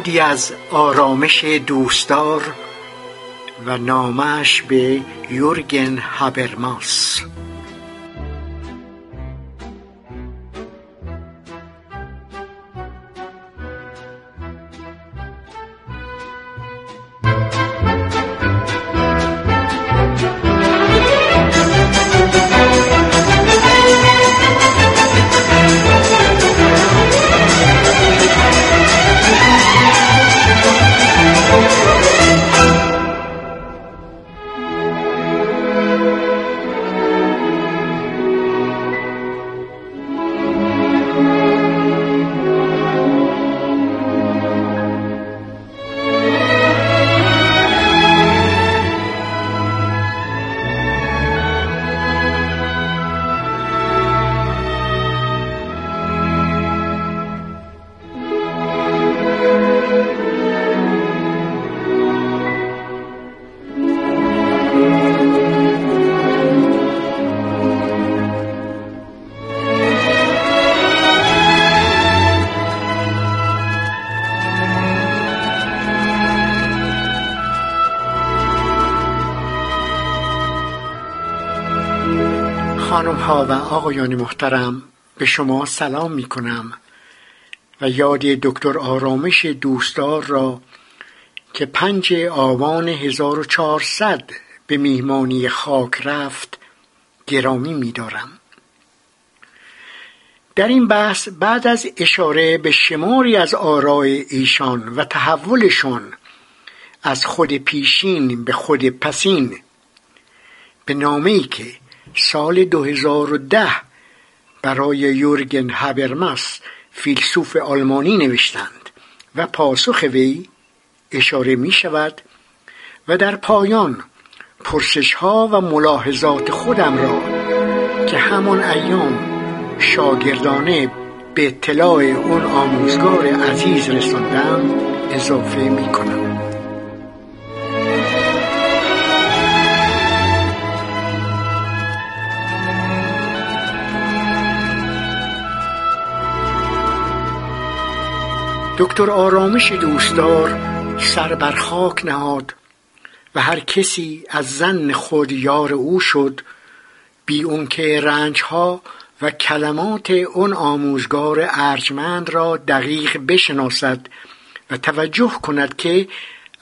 یادی از آرامش دوستدار و نامش به یورگن هابرماس. و آقایان محترم به شما سلام می کنم و یاد دکتر آرامش دوستدار را که پنج آوان 1400 به میهمانی خاک رفت گرامی می دارم. در این بحث بعد از اشاره به شماری از آرای ایشان و تحولشان از خود پیشین به خود پسین به نامه‌ای که سال 2010 برای یورگن هابرماس فیلسوف آلمانی نوشتند و پاسخ وی اشاره می شود و در پایان پرسش ها و ملاحظات خودم را که همان ایام شاگردانه به اطلاع اون آموزگار عزیز رساندم اضافه می کنم. دکتر آرامش دوستدار سر بر خاک نهاد و هر کسی از زن خود یار او شد بی اون که رنجها و کلمات اون آموزگار ارجمند را دقیق بشناسد و توجه کند که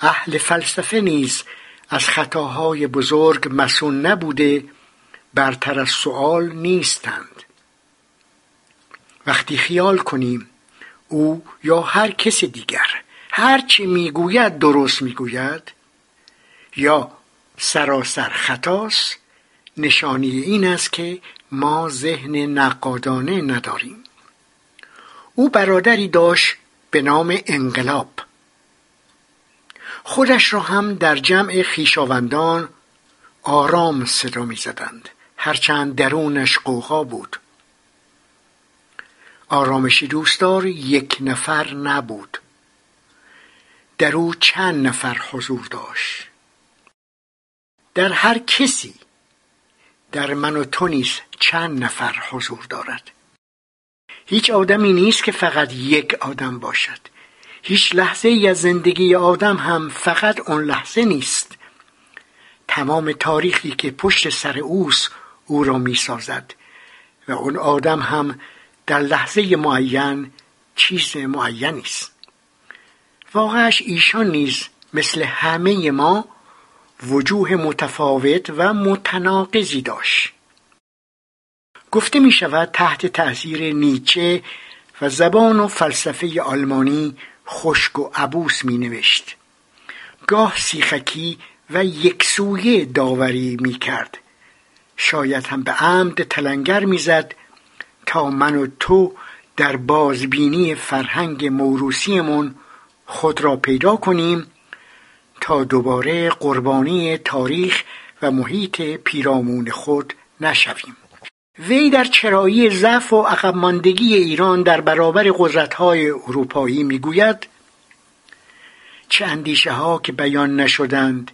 اهل فلسفه نیز از خطاهای بزرگ مسون نبوده برتر از سؤال نیستند. وقتی خیال کنیم او یا هر کس دیگر. هر چی می‌گوید درست می‌گوید. یا سراسر خطاست. نشانی این است که ما ذهن نقادانه نداریم. او برادری داشت به نام انقلاب. خودش را هم در جمع خیشاوندان آرام صدا می‌زدند. هرچند درونش قوقا بود. آرامش دوستدار یک نفر نبود. در او چند نفر حضور داشت. در هر کسی در من و تو نیز چند نفر حضور دارد. هیچ آدمی نیست که فقط یک آدم باشد. هیچ لحظه ای از زندگی آدم هم فقط اون لحظه نیست. تمام تاریخی که پشت سر اوست او را می سازد و اون آدم هم در لحظه معین چیز معینی است واقعش ایشان نیز مثل همه ما وجوه متفاوت و متناقضی داشت. گفته می شود تحت تأثیر نیچه و زبان و فلسفه آلمانی خشک و عبوس می نوشت. گاه سیخکی و یکسویه داوری می کرد. شاید هم به عمد تلنگر می‌زد تا من و تو در بازبینی فرهنگ موروسیمون خود را پیدا کنیم تا دوباره قربانی تاریخ و محیط پیرامون خود نشویم. وی در چرایی ضعف و عقب ایران در برابر قدرت‌های اروپایی می‌گوید چه اندیشه ها که بیان نشدند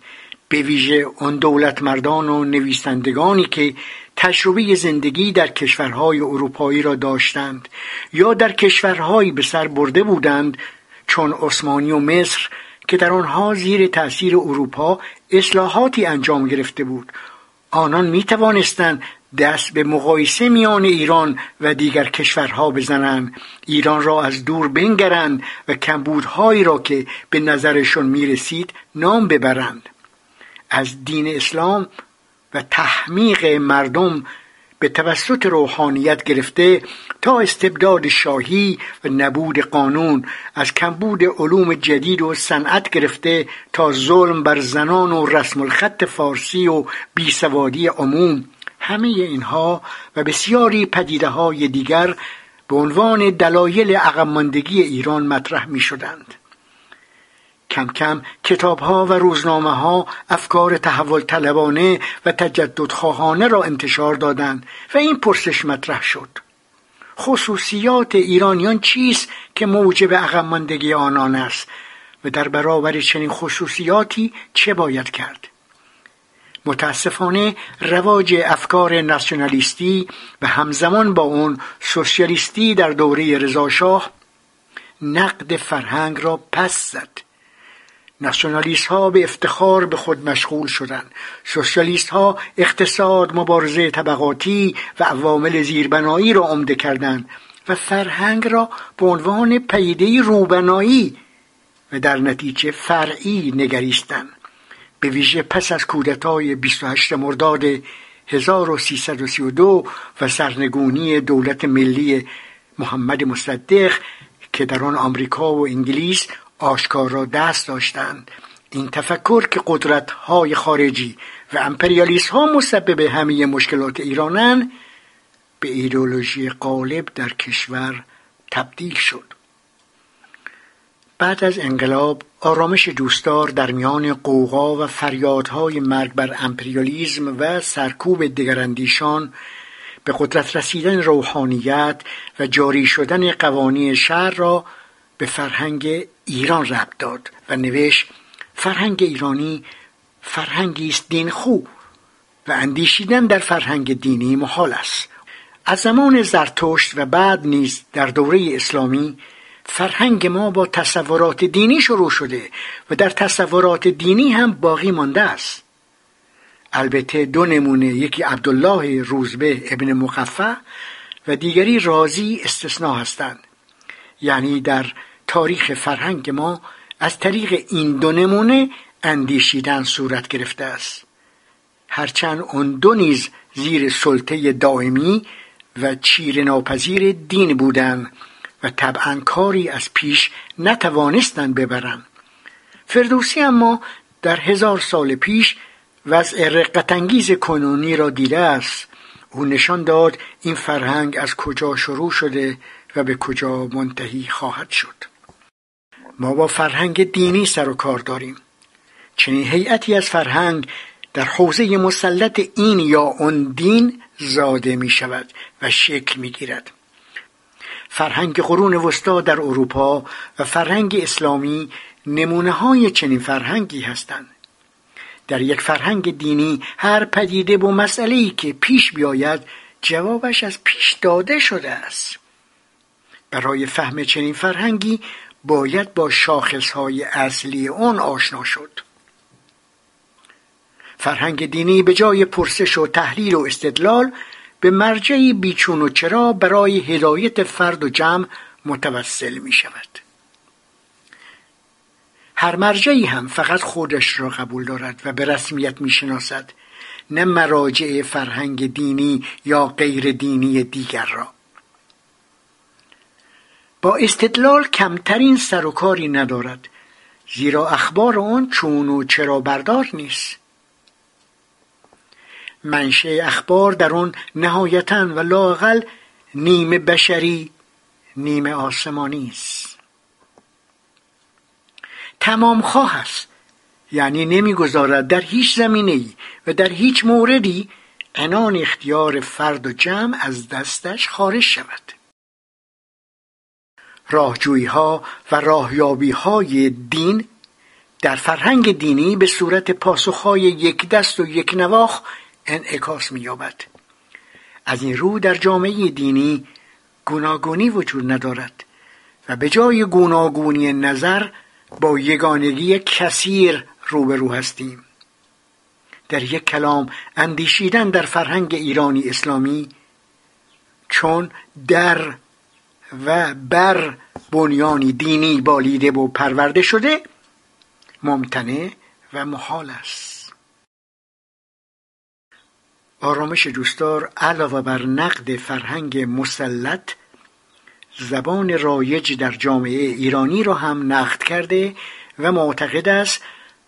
به ویژه آن دولتمردان و نویسندگانی که تجربه زندگی در کشورهای اروپایی را داشتند یا در کشورهایی به سر برده بودند چون عثمانی و مصر که در آنها زیر تأثیر اروپا اصلاحاتی انجام گرفته بود. آنان می توانستند دست به مقایسه میان ایران و دیگر کشورها بزنند. ایران را از دور بنگرند و کمبودهایی را که به نظرشون می رسید نام ببرند. از دین اسلام و تحمیق مردم به توسط روحانیت گرفته تا استبداد شاهی و نبود قانون از کمبود علوم جدید و صنعت گرفته تا ظلم بر زنان و رسم الخط فارسی و بیسوادی عموم همه اینها و بسیاری پدیده های دیگر به عنوان دلایل عقبماندگی ایران مطرح می شدند. کم کم کتاب ها و روزنامه ها افکار تحول طلبانه و تجدد خواهانه را انتشار دادند و این پرسش مطرح شد. خصوصیات ایرانیان چیست که موجب عقب ماندگی آنان است و در برابر چنین خصوصیاتی چه باید کرد؟ متاسفانه رواج افکار ناسیونالیستی و همزمان با اون سوسیالیستی در دوره رضاشاه نقد فرهنگ را پس زد. ناسیونالیست ها به افتخار به خود مشغول شدند. سوسیالیست ها اقتصاد مبارزه طبقاتی و عوامل زیربنایی را عمده کردند و فرهنگ را به عنوان پیده روبنایی و در نتیجه فرعی نگریستند. به ویژه پس از کودتای 28 مرداد 1332 و سرنگونی دولت ملی محمد مصدق که در آن آمریکا و انگلیس آشکارا دست داشتند. این تفکر که قدرت های خارجی و امپریالیست ها مسبب همه مشکلات ایرانن به ایدولوژی غالب در کشور تبدیل شد. بعد از انقلاب آرامش دوستدار در میان قوقا و فریادهای مرگ بر امپریالیزم و سرکوب دگراندیشان به قدرت رسیدن روحانیت و جاری شدن قوانین شهر را به فرهنگ ایران ربط داد و نوشت فرهنگ ایرانی فرهنگی است دین خو و اندیشیدن در فرهنگ دینی محال است. از زمان زرتشت و بعد نیز در دوره اسلامی فرهنگ ما با تصورات دینی شروع شده و در تصورات دینی هم باقی مانده است. البته دو نمونه یکی عبدالله روزبه ابن مقفع و دیگری رازی استثنا هستند. یعنی در تاریخ فرهنگ ما از طریق این دو نمونه اندیشیدن صورت گرفته است. هرچند اون دو نیز زیر سلطه دائمی و چیر ناپذیر دین بودند و طبعا کاری از پیش نتوانستند ببرند. فردوسی اما در هزار سال پیش وضع رقتانگیز کنونی را دیده است. او نشان داد این فرهنگ از کجا شروع شده و به کجا منتهی خواهد شد. ما با فرهنگ دینی سر و کار داریم. چنین هیئتی از فرهنگ در حوزه مسلط این یا اون دین زاده می شود و شکل می گیرد. فرهنگ قرون وسطا در اروپا و فرهنگ اسلامی نمونه های چنین فرهنگی هستند. در یک فرهنگ دینی هر پدیده با مسئله که پیش بیاید جوابش از پیش داده شده است. برای فهم چنین فرهنگی باید با شاخصهای اصلی آن آشنا شد. فرهنگ دینی به جای پرسش و تحلیل و استدلال به مرجعی بیچون و چرا برای هدایت فرد و جمع متوسل می شود. هر مرجعی هم فقط خودش را قبول دارد و به رسمیت می شناسد نه مراجع فرهنگ دینی یا غیر دینی دیگر را. با استدلال کمترین سر و کاری ندارد زیرا اخبار آن چون و چرا بردار نیست. منشه اخبار در آن نهایتا و لاقل نیمه بشری نیمه آسمانی است. تمام خواه است یعنی نمی‌گذارد در هیچ زمینه ای و در هیچ موردی عنان اختیار فرد و جمع از دستش خارج شود. راهجویی ها و راهیابی های دین در فرهنگ دینی به صورت پاسخهای یک دست و یک نواخ انعکاس می‌یابد. از این رو در جامعه دینی گوناگونی وجود ندارد و به جای گوناگونی نظر با یگانگی کثیر روبرو هستیم. در یک کلام اندیشیدن در فرهنگ ایرانی اسلامی چون در و بر بنیانی دینی بالیده و پرورده شده ممتنع و محال است. آرامش دوستدار علاوه بر نقد فرهنگ مسلط زبان رایج در جامعه ایرانی را هم نقد کرده و معتقد است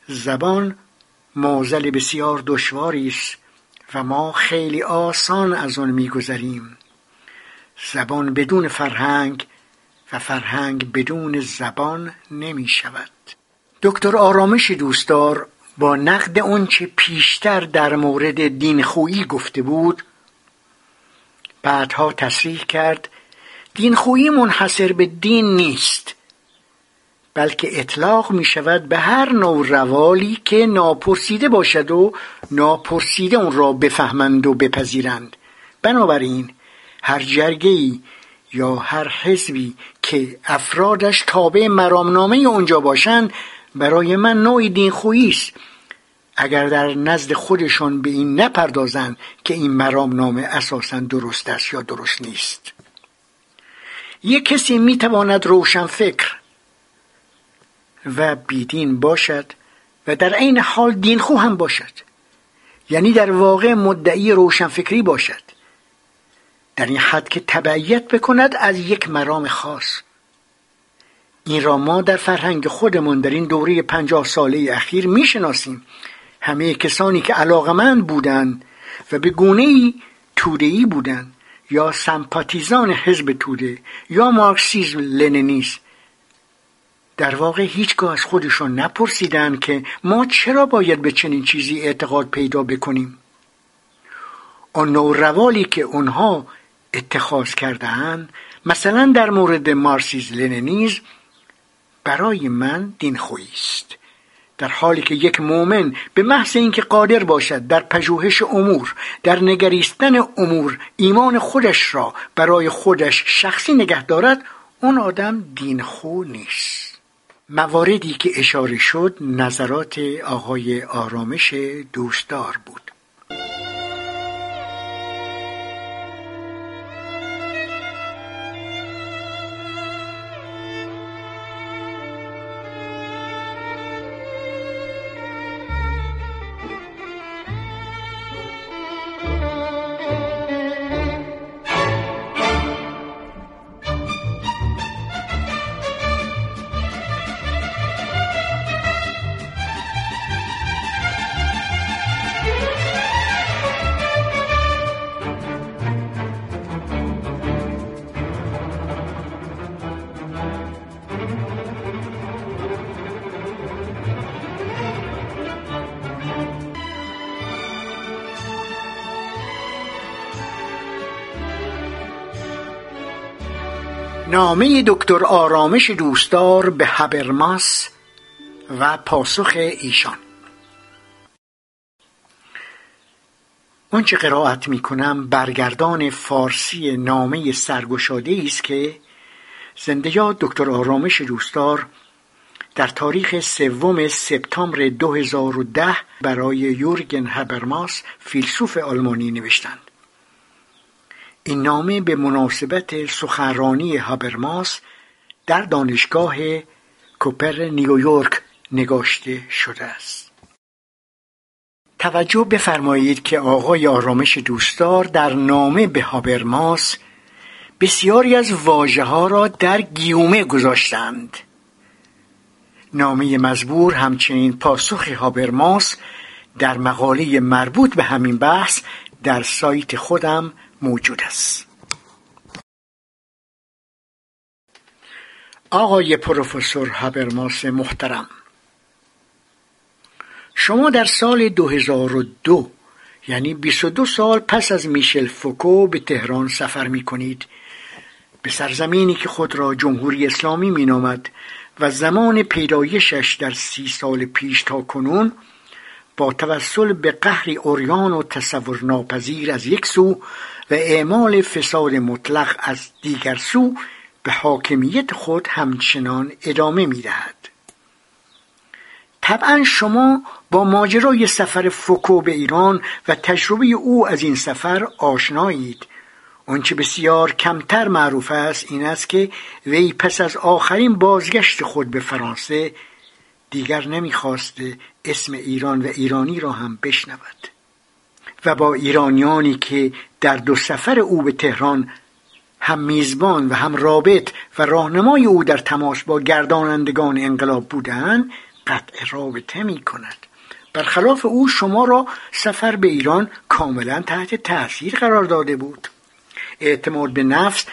زبان موزل بسیار دشواری است و ما خیلی آسان از آن میگذریم. زبان بدون فرهنگ و فرهنگ بدون زبان نمی شود. دکتر آرامش دوستدار با نقد آنچه پیشتر در مورد دینخویی گفته بود بعدها تصریح کرد دینخویی منحصر به دین نیست بلکه اطلاق می شود به هر نوع روالی که ناپرسیده باشد و ناپرسیده اون را بفهمند و بپذیرند. بنابراین هر جرگه یا هر حزبی که افرادش تابع مرامنامه اونجا باشند برای من نوعی دینخویی است. اگر در نزد خودشان به این نپردازند که این مرامنامه اساسا درست است یا درست نیست. یک کسی می‌تواند روشن فکر و بیدین باشد و در عین حال دینخو هم باشد. یعنی در واقع مدعی روشنفکری باشد. در این حد که تبعیت بکند از یک مرام خاص. این را ما در فرهنگ خودمان در این دوره پنجاه ساله اخیر می‌شناسیم. همه کسانی که علاقمند بودند و به گونه ای تودهی بودند یا سمپاتیزان حزب توده یا مارکسیزم لنینیسم در واقع هیچگاه از خودشان نپرسیدن که ما چرا باید به چنین چیزی اعتقاد پیدا بکنیم. آن نوع روالی که اونها اتخاذ کردهاند. مثلا در مورد مارسیز لنینیزم برای من دین است. در حالی که یک مؤمن به محض اینکه قادر باشد در پژوهش امور در نگریستن امور ایمان خودش را برای خودش شخصی نگه دارد اون آدم دینخو نیست. مواردی که اشاره شد نظرات آقای آرامش دوستدار بود. نامه دکتر آرامش دوستدار به هبرماس و پاسخ ایشان. آنچه قرائت می کنم برگردان فارسی نامه سرگشاده است که زنده دکتر آرامش دوستدار در تاریخ سوم سپتامبر 2010 برای یورگن هبرماس فیلسوف آلمانی نوشتند. این نامه به مناسبت سخنرانی هابرماس در دانشگاه کوپر نیویورک نگاشته شده است. توجه بفرمایید که آقای آرامش دوستدار در نامه به هابرماس بسیاری از واژه ها را در گیومه گذاشتند. نامه مزبور همچنین پاسخ هابرماس در مقاله مربوط به همین بحث در سایت خودم موجود است. آقای پروفسور هابرماس محترم شما در سال 2002 یعنی 22 سال پس از میشل فوکو به تهران سفر می کنید به سرزمینی که خود را جمهوری اسلامی می نامد و زمان پیدایشش در سی سال پیش تا کنون با توسل به قهری اوریان و تصور ناپذیر از یک سو و اعمال فساد مطلق از دیگر سو به حاکمیت خود همچنان ادامه می‌دهد. طبعا شما با ماجرای سفر فوکو به ایران و تجربه او از این سفر آشنایید. آنچه بسیار کمتر معروف است این است که وی پس از آخرین بازگشت خود به فرانسه دیگر نمی‌خواسته اسم ایران و ایرانی را هم بشنود. و با ایرانیانی که در دو سفر او به تهران هم میزبان و هم رابط و راهنمای او در تماس با گردانندگان انقلاب بودند قطع رابطه می کند برخلاف او شما را سفر به ایران کاملا تحت تاثیر قرار داده بود. اعتماد به نفس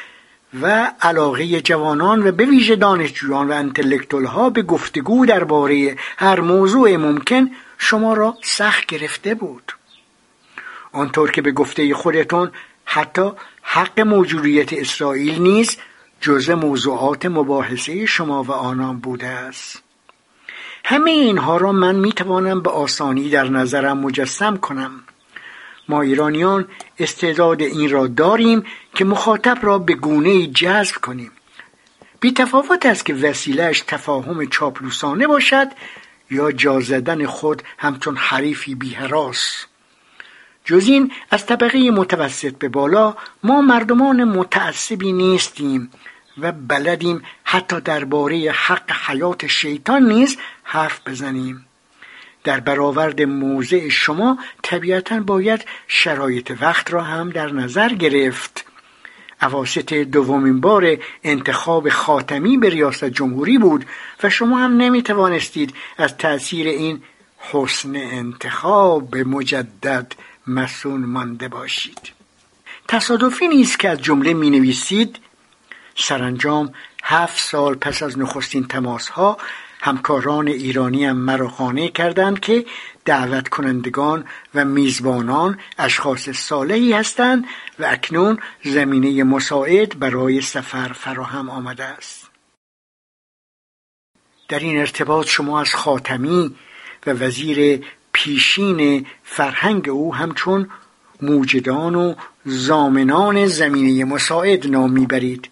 و علاقه جوانان و به ویژه دانشجویان و انتلکتول ها به گفتگو درباره هر موضوع ممکن شما را سخت گرفته بود. آنطور که به گفته خودتون حتی حق موجودیت اسرائیل نیز جزء موضوعات مباحثه شما و آنان بوده است. همه اینها را من می‌توانم به آسانی در نظرم مجسم کنم. ما ایرانیان استعداد این را داریم که مخاطب را به گونه جذب کنیم. بی تفاوت است که وسیلهش تفاهم چاپلوسانه باشد یا جا زدن خود همچون حریفی بیهراس جز این از طبقه متوسط به بالا ما مردمان متعصبی نیستیم و بلدیم حتی درباره حق حیات شیطان نیز حرف بزنیم. در برآورد موضع شما طبیعتا باید شرایط وقت را هم در نظر گرفت. اواسط دومین بار انتخاب خاتمی به ریاست جمهوری بود و شما هم نمی توانستید از تأثیر این حسن انتخاب مجدد مسون مانده باشید. تصادفی نیست که از جمله می نویسید سرانجام هفت سال پس از نخستین تماس ها همکاران ایرانی هم مرا خانه کردند که دعوت کنندگان و میزبانان اشخاص صالحی هستند و اکنون زمینه مساعد برای سفر فراهم آمده است. در این ارتباط شما از خاتمی و وزیر پیشین فرهنگ او همچون موجدان و زامنان زمینه مساعد نام می‌برید.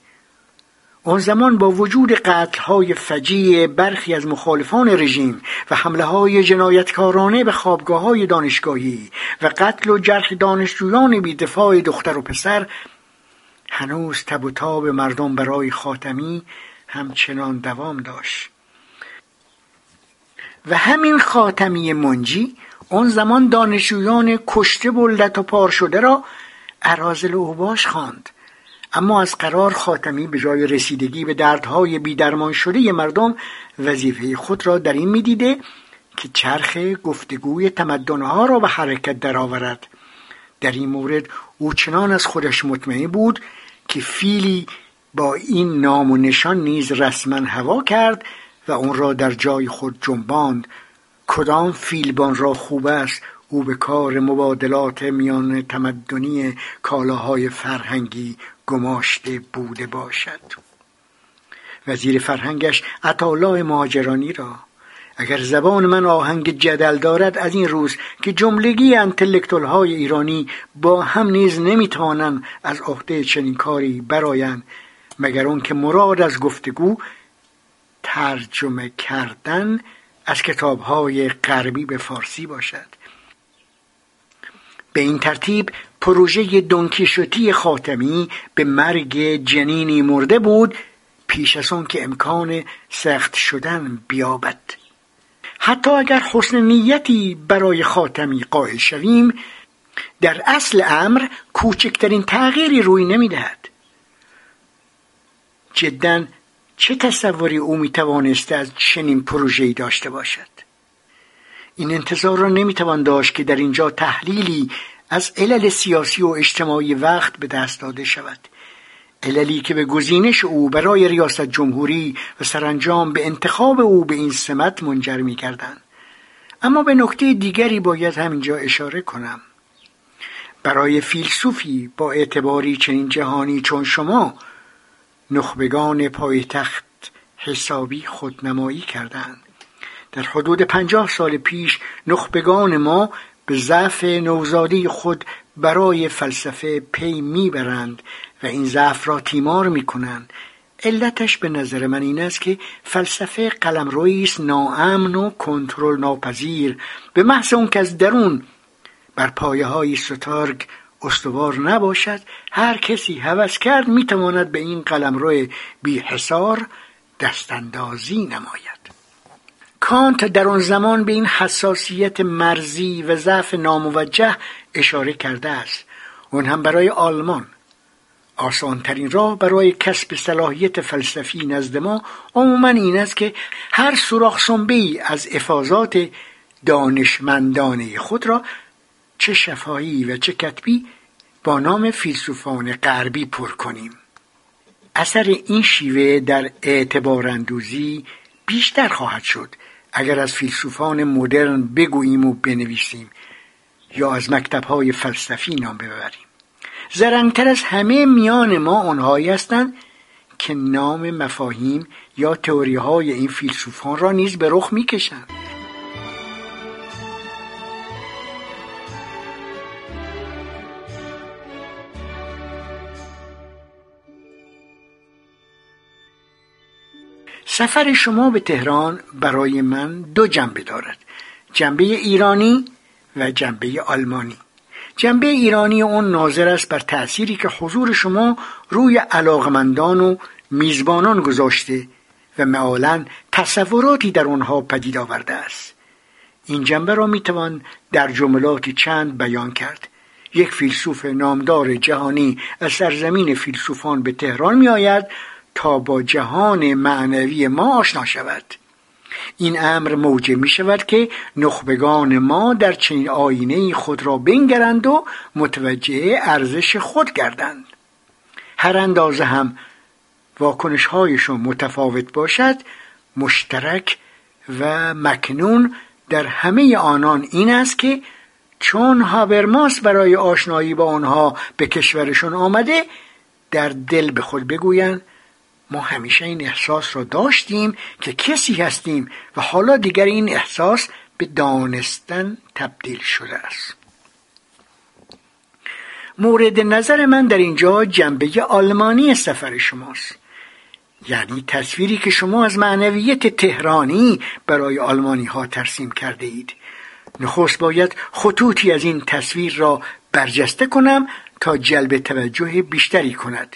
آن زمان با وجود قتلهای فجیع برخی از مخالفان رژیم و حمله های جنایتکارانه به خوابگاه های دانشگاهی و قتل و جرح دانشجویان بیدفاع دختر و پسر هنوز تب و تاب مردم برای خاتمی همچنان دوام داشت. و همین خاتمی منجی آن زمان دانشجویان کشته و و پار شده را ارازل اوباش خواند. اما از قرار خاتمی به جای رسیدگی به دردهای بیدرمان شده مردم وظیفه خود را در این می‌دیده که چرخ گفتگوی تمدنها را به حرکت درآورد. در این مورد او چنان از خودش مطمئن بود که فیلی با این نام و نشان نیز رسما هوا کرد و اون را در جای خود جنباند. کدام فیلبان را خوب است او به کار مبادلات میان تمدنی کالاهای فرهنگی گماشته بوده باشد. وزیر فرهنگش عطالای مهاجرانی را اگر زبان من آهنگ جدل دارد از این روز که جملگی انتلکتول های ایرانی با هم نیز نمی‌توانند از عهده چنین کاری براین مگر اون که مراد از گفتگو ترجمه کردن از کتاب های غربی به فارسی باشد. به این ترتیب پروژه دونکیشوتی خاتمی به مرگ جنینی مرده بود پیش از آن که امکان سخت شدن بیابد. حتی اگر حسن نیتی برای خاتمی قائل شویم در اصل امر کوچکترین تغییری روی نمی‌دهد. جدا چه تصوری او می‌توانسته از چنین پروژه‌ای داشته باشد؟ این انتظار را نمی‌توان داشت که در اینجا تحلیلی از علل سیاسی و اجتماعی وقت به دست داده شود. عللی که به گزینش او برای ریاست جمهوری و سرانجام به انتخاب او به این سمت منجر می کردن. اما به نکته دیگری باید همینجا اشاره کنم. برای فیلسوفی با اعتباری چنین جهانی چون شما نخبگان پایتخت حسابی خودنمایی کردند. در حدود پنجاه سال پیش نخبگان ما به ضعف نوزادی خود برای فلسفه پی می‌برند و این ضعف را تیمار می‌کنند. علتش به نظر من این است که فلسفه قلمرویی است ناامن و کنترل ناپذیر به محض اون که از درون بر پایه های ستارگ استوار نباشد هر کسی هوس کرد می‌تواند به این قلمرو بی حسار دستاندازی نماید. کانت در آن زمان به این حساسیت مرزی و ضعف ناموجه اشاره کرده است. اون هم برای آلمان. آسانترین راه برای کسب صلاحیت فلسفی نزد ما عموما این است که هر سوراخ ای از افاظات دانشمندانه خود را چه شفایی و چه کتبی با نام فیلسوفان غربی پر کنیم. اثر این شیوه در اعتبار اندوزی بیشتر خواهد شد اگر از فیلسوفان مدرن بگوییم و بنویسیم یا از مکتبهای فلسفی نام ببریم. زرنگتر از همه میان ما آنهایی هستند که نام مفاهیم یا تئوری های این فیلسوفان را نیز به رخ می‌کشند. سفر شما به تهران برای من دو جنبه دارد. جنبه ایرانی و جنبه آلمانی. جنبه ایرانی اون ناظر است بر تأثیری که حضور شما روی علاقمندان و میزبانان گذاشته و معالا تصوراتی در آنها پدید آورده است. این جنبه را می‌توان در جملاتی چند بیان کرد. یک فیلسوف نامدار جهانی از سرزمین فیلسوفان به تهران میآید تا با جهان معنوی ما آشنا شود. این امر موجب می شود که نخبگان ما در چنین آینه خود را بنگرند و متوجه ارزش خود گردند. هر اندازه هم واکنش هایشون متفاوت باشد مشترک و مکنون در همه آنان این است که چون هابرماس برای آشنایی با آنها به کشورشون آمده در دل به خود بگویند ما همیشه این احساس را داشتیم که کسی هستیم و حالا دیگر این احساس به دانستن تبدیل شده است. مورد نظر من در اینجا جنبه آلمانی سفر شماست. یعنی تصویری که شما از معنویت تهرانی برای آلمانی ها ترسیم کرده اید. نخست باید خطوطی از این تصویر را برجسته کنم تا جلب توجه بیشتری کند.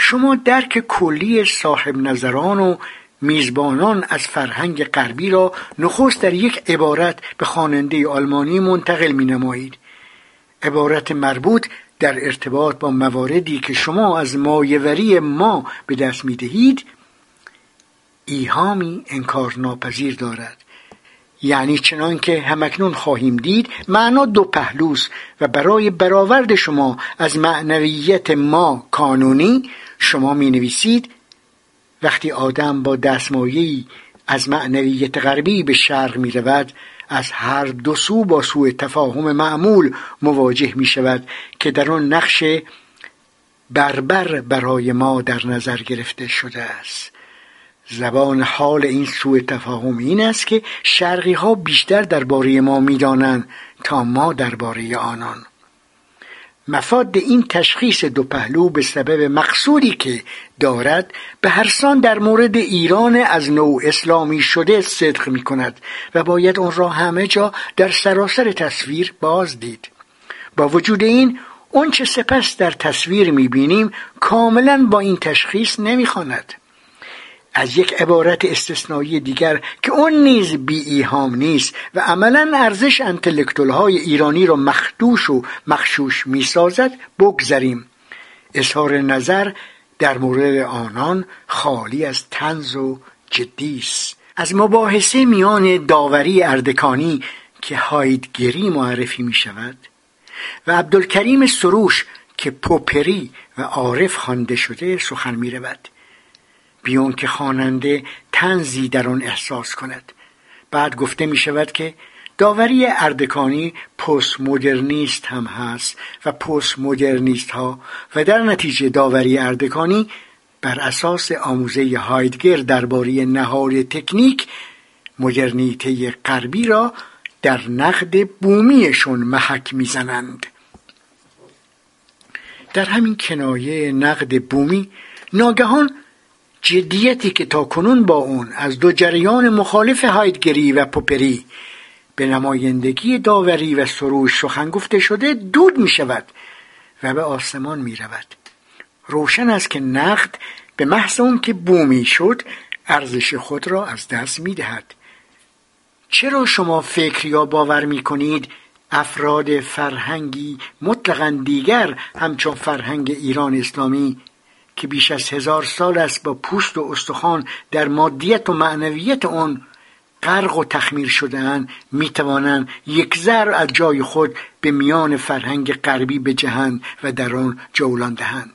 شما درک کلی صاحب نظران و میزبانان از فرهنگ غربی را نخست در یک عبارت به خواننده آلمانی منتقل می نمایید عبارت مربوط در ارتباط با مواردی که شما از مایوری ما به دست می دهید ایهامی انکار ناپذیر دارد. یعنی چنان که همکنون خواهیم دید معنا دو پهلوس و برای برآورد شما از معنویت ما کانونی شما می نویسید وقتی آدم با دستمایهی از معنویت غربی به شرق می رود از هر دو سو با سوء تفاهم معمول مواجه می شود که در آن نقش بربر برای ما در نظر گرفته شده است. زبان حال این سوء تفاهم این است که شرقی ها بیشتر درباره ما می‌دانند تا ما درباره آنان. مفاد این تشخیص دو پهلو به سبب مقصودی که دارد به هر سان در مورد ایران از نوع اسلامی شده صدق می کند و باید آن را همه جا در سراسر تصویر باز دید با وجود این اون چه سپس در تصویر می بینیم کاملا با این تشخیص نمی خاند. از یک عبارت استثنایی دیگر که اون نیز بی ایهام نیست و عملا ارزش انتلکتول های ایرانی را مخدوش و مخشوش می سازد بگذریم. اظهار نظر در مورد آنان خالی از تنز و جدی است. از مباحثه میان داوری اردکانی که هایدگری معرفی می شود و عبدالکریم سروش که پوپری و عارف خوانده شده سخن می رود بیون که خواننده تنزی در آن احساس کند. بعد گفته می شود که داوری اردکانی پست مدرنیست هم هست و پست مدرنیست ها و در نتیجه داوری اردکانی بر اساس آموزه هایدگر درباره نهار تکنیک مدرنیته غربی را در نقد بومیشون محک می‌زنند. در همین کنایه نقد بومی ناگهان جدیتی که تا کنون با اون از دو جریان مخالف هایدگری و پوپری به نمایندگی داوری و سروش سخن گفته شده دود می شود و به آسمان می رود. روشن است که نقد به محض اون که بومی شد ارزش خود را از دست می دهد. چرا شما فکر یا باور می کنید افراد فرهنگی مطلقا دیگر همچون فرهنگ ایران اسلامی که بیش از هزار سال است با پوست و استخوان در مادیت و معنویت آن غرق و تخمیر شدهاند می‌توانند یک ذر از جای خود به میان فرهنگ غربی بجهند و در آن جولان دهند.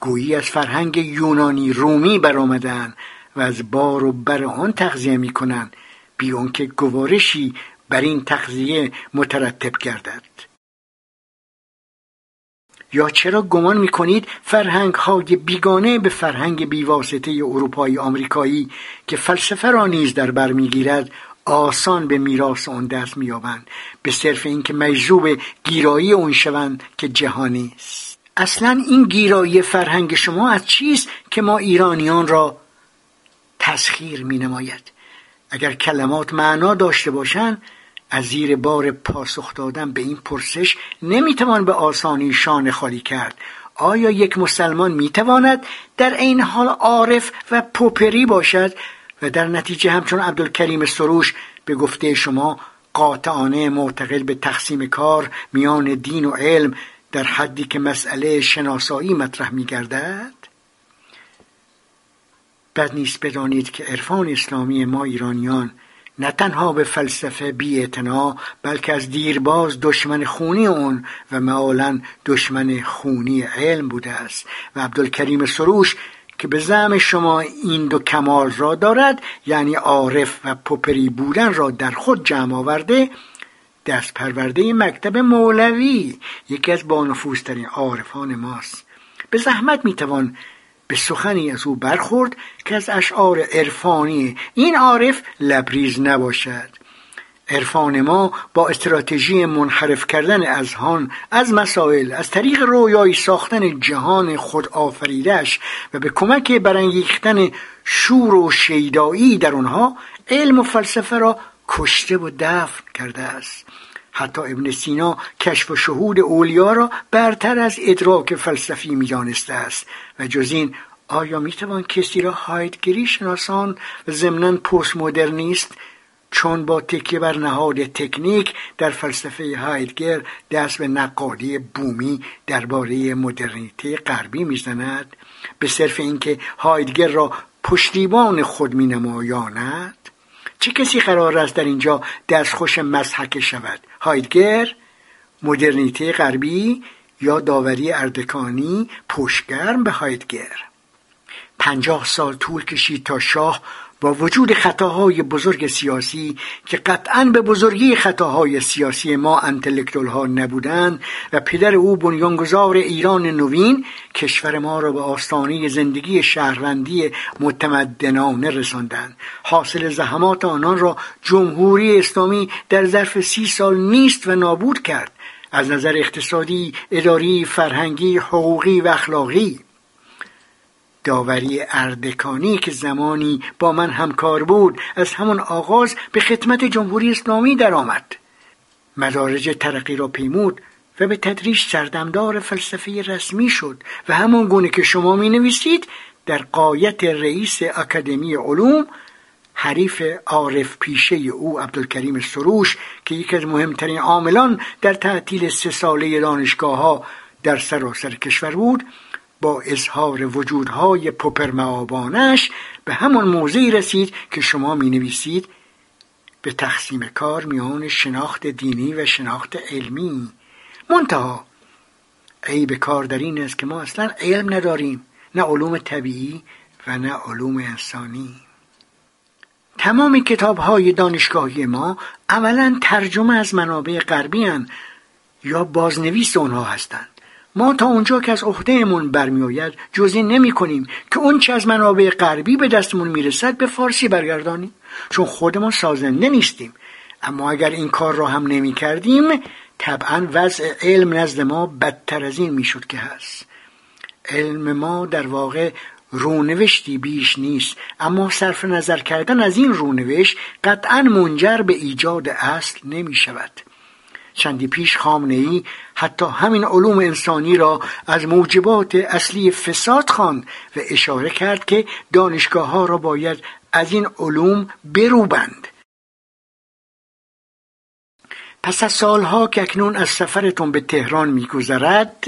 گویی از فرهنگ یونانی رومی برآمدهاند و از بار و بر آن تغذیه می‌کنند بی که گوارشی بر این تغذیه مترتب گردد. یا چرا گمان می کنید فرهنگ های بیگانه به فرهنگ بیواسطه اروپایی آمریکایی که فلسفه را نیز در بر می‌گیرد آسان به میراث آن دست مییابند؟ به صرف اینکه مجذوب گیرایی اون شوند که جهانی است. اصلا این گیرایی فرهنگ شما از چیست که ما ایرانیان را تسخیر می نماید اگر کلمات معنا داشته باشند از زیر بار پاسخ دادن به این پرسش نمی‌توان به آسانی شان خالی کرد. آیا یک مسلمان می‌تواند در این حال عارف و پوپری باشد؟ و در نتیجه همچون عبدالکریم سروش به گفته شما قاطعانه معتقد به تقسیم کار میان دین و علم در حدی که مسئله شناسایی مطرح میگردد؟ بد نیست بدانید که عرفان اسلامی ما ایرانیان نه تنها به فلسفه بی بلکه از دیرباز دشمن خونی اون و معالا دشمن خونی علم بوده است. و عبدالکریم سروش که به زعم شما این دو کمال را دارد یعنی عارف و پوپری بودن را در خود جمع آورده دست پرورده مکتب مولوی یکی از بانفوسترین عارفان ماست. به زحمت می‌توان به سخنی از او برخورد که از اشعار عرفانی این عارف لبریز نباشد. عرفان ما با استراتژی منحرف کردن اذهان از مسائل از طریق رویایی ساختن جهان خود آفریدش و به کمک برانگیختن شور و شیدایی در آنها علم و فلسفه را کشته و دفن کرده است. حتی ابن سینا کشف و شهود اولیا را برتر از ادراک فلسفی می‌دانسته است. و جز این آیا می‌توان کسی را هایدگری شناسان و ضمنا پست مدرنیست چون با تکیه بر نهاد تکنیک در فلسفه هایدگر دست به نقادی بومی درباره مدرنیته غربی می‌زند؟ به صرف اینکه هایدگر را پشتیبان خود مینمایاند چه کسی قرار است در اینجا دستخوش مزحکه شود؟ هایدگر مدرنیته غربی یا داوری اردکانی پشگرم به هایدگر. پنجاه سال طول کشید تا شاه با وجود خطاهای بزرگ سیاسی که قطعا به بزرگی خطاهای سیاسی ما انتلکتول ها نبودند و پدر او بنیانگذار ایران نوین کشور ما را به آستانه زندگی شهروندی متمدنانه رساندند. حاصل زحمات آنان را جمهوری اسلامی در ظرف سی سال نیست و نابود کرد. از نظر اقتصادی اداری فرهنگی حقوقی و اخلاقی. داوری اردکانی که زمانی با من همکار بود از همان آغاز به خدمت جمهوری اسلامی درآمد. مدارج ترقی را پیمود و به تدریج سردمدار فلسفه رسمی شد و همان گونه که شما می نویسید در قایت رئیس اکادمی علوم حریف عارف پیشه او عبدالکریم سروش که یکی از مهمترین عاملان در تعطیل سه ساله دانشگاه ها در سراسر کشور بود با اظهار وجودهای پوپرمعابانش به همان موضعی رسید که شما می نویسید به تقسیم کار میان شناخت دینی و شناخت علمی. منتها عیب کار در این است که ما اصلا علم نداریم نه علوم طبیعی و نه علوم انسانی. تمام کتاب های دانشگاهی ما اولا ترجمه از منابع غربی یا بازنویس آنها هستند. ما تا اونجا که از عهدهمون برمیآید جزی نمی کنیم که اون چه از منابع غربی به دستمون می‌رسد به فارسی برگردانیم چون خودمان سازنده نیستیم. اما اگر این کار را هم نمی کردیم طبعا وضع علم نزد ما بدتر از این می‌شد که هست. علم ما در واقع رونوشتی بیش نیست اما صرف نظر کردن از این رونوشت قطعا منجر به ایجاد اصل نمی شود چندی پیش خامنه ای حتی همین علوم انسانی را از موجبات اصلی فساد خواند و اشاره کرد که دانشگاه ها را باید از این علوم بروبند. پس از سالها که اکنون از سفرتون به تهران میگذرد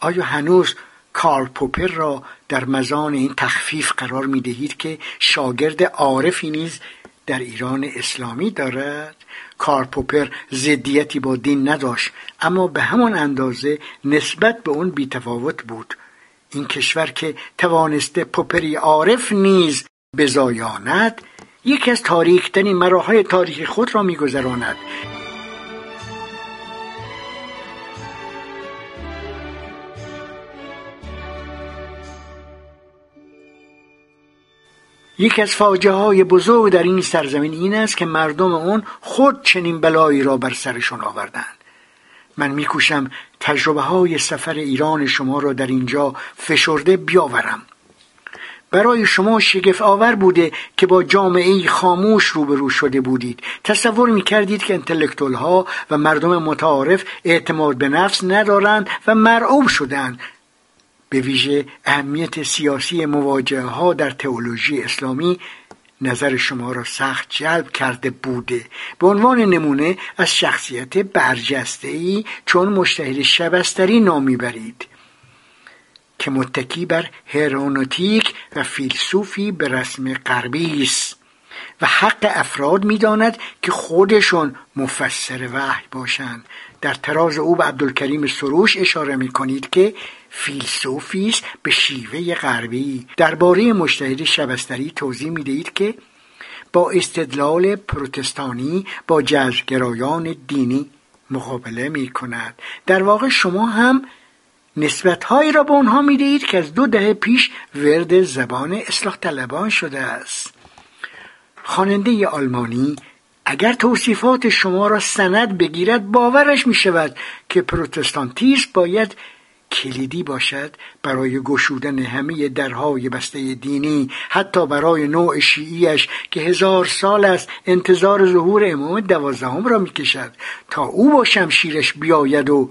آیا هنوز کارل پوپر را در مزان این تخفیف قرار می دهید که شاگرد عارفی نیز در ایران اسلامی دارد؟ کارل پوپر ضدیتی با دین نداشت اما به همان اندازه نسبت به اون بیتفاوت بود. این کشور که توانسته پوپری عارف نیز بزایاند یکی از تاریکترین مراحل تاریخ خود را میگذراند. یکی از فاجعه های بزرگ در این سرزمین این است که مردم اون خود چنین بلایی را بر سرشون آوردند. من میکوشم تجربه های سفر ایران شما را در اینجا فشرده بیاورم. برای شما شگفت آور بوده که با جامعه خاموش روبرو شده بودید. تصور می کردید که انتلکتول ها و مردم متعارف اعتماد به نفس ندارند و مرعوب شدند به ویژه اهمیت سیاسی مواجهه ها در تئولوژی اسلامی نظر شما را سخت جلب کرده بوده. به عنوان نمونه از شخصیت برجسته ای چون مشتهد شبستری نامی برید که متکی بر هرونوتیک و فیلسوفی به رسم غربی است و حق افراد می‌داند که خودشون مفسر وحی باشند. در تراز او به عبدالکریم سروش اشاره می کنید که فیلسوفی است به شیوه غربی. درباره مشتهد شبستری توضیح می دهید که با استدلال پروتستانی با جزگرایان دینی مقابله می کند در واقع شما هم نسبتهایی را به آنها می دهید که از دو دهه پیش ورد زبان اصلاح طلبان شده است. خواننده آلمانی اگر توصیفات شما را سند بگیرد باورش می شود که پروتستانتیسم باید کلیدی باشد برای گشودن همه درهای بسته دینی حتی برای نوع شیعیش که هزار سال است انتظار ظهور امام دوازدهم را می‌کشد تا او با شمشیرش بیاید و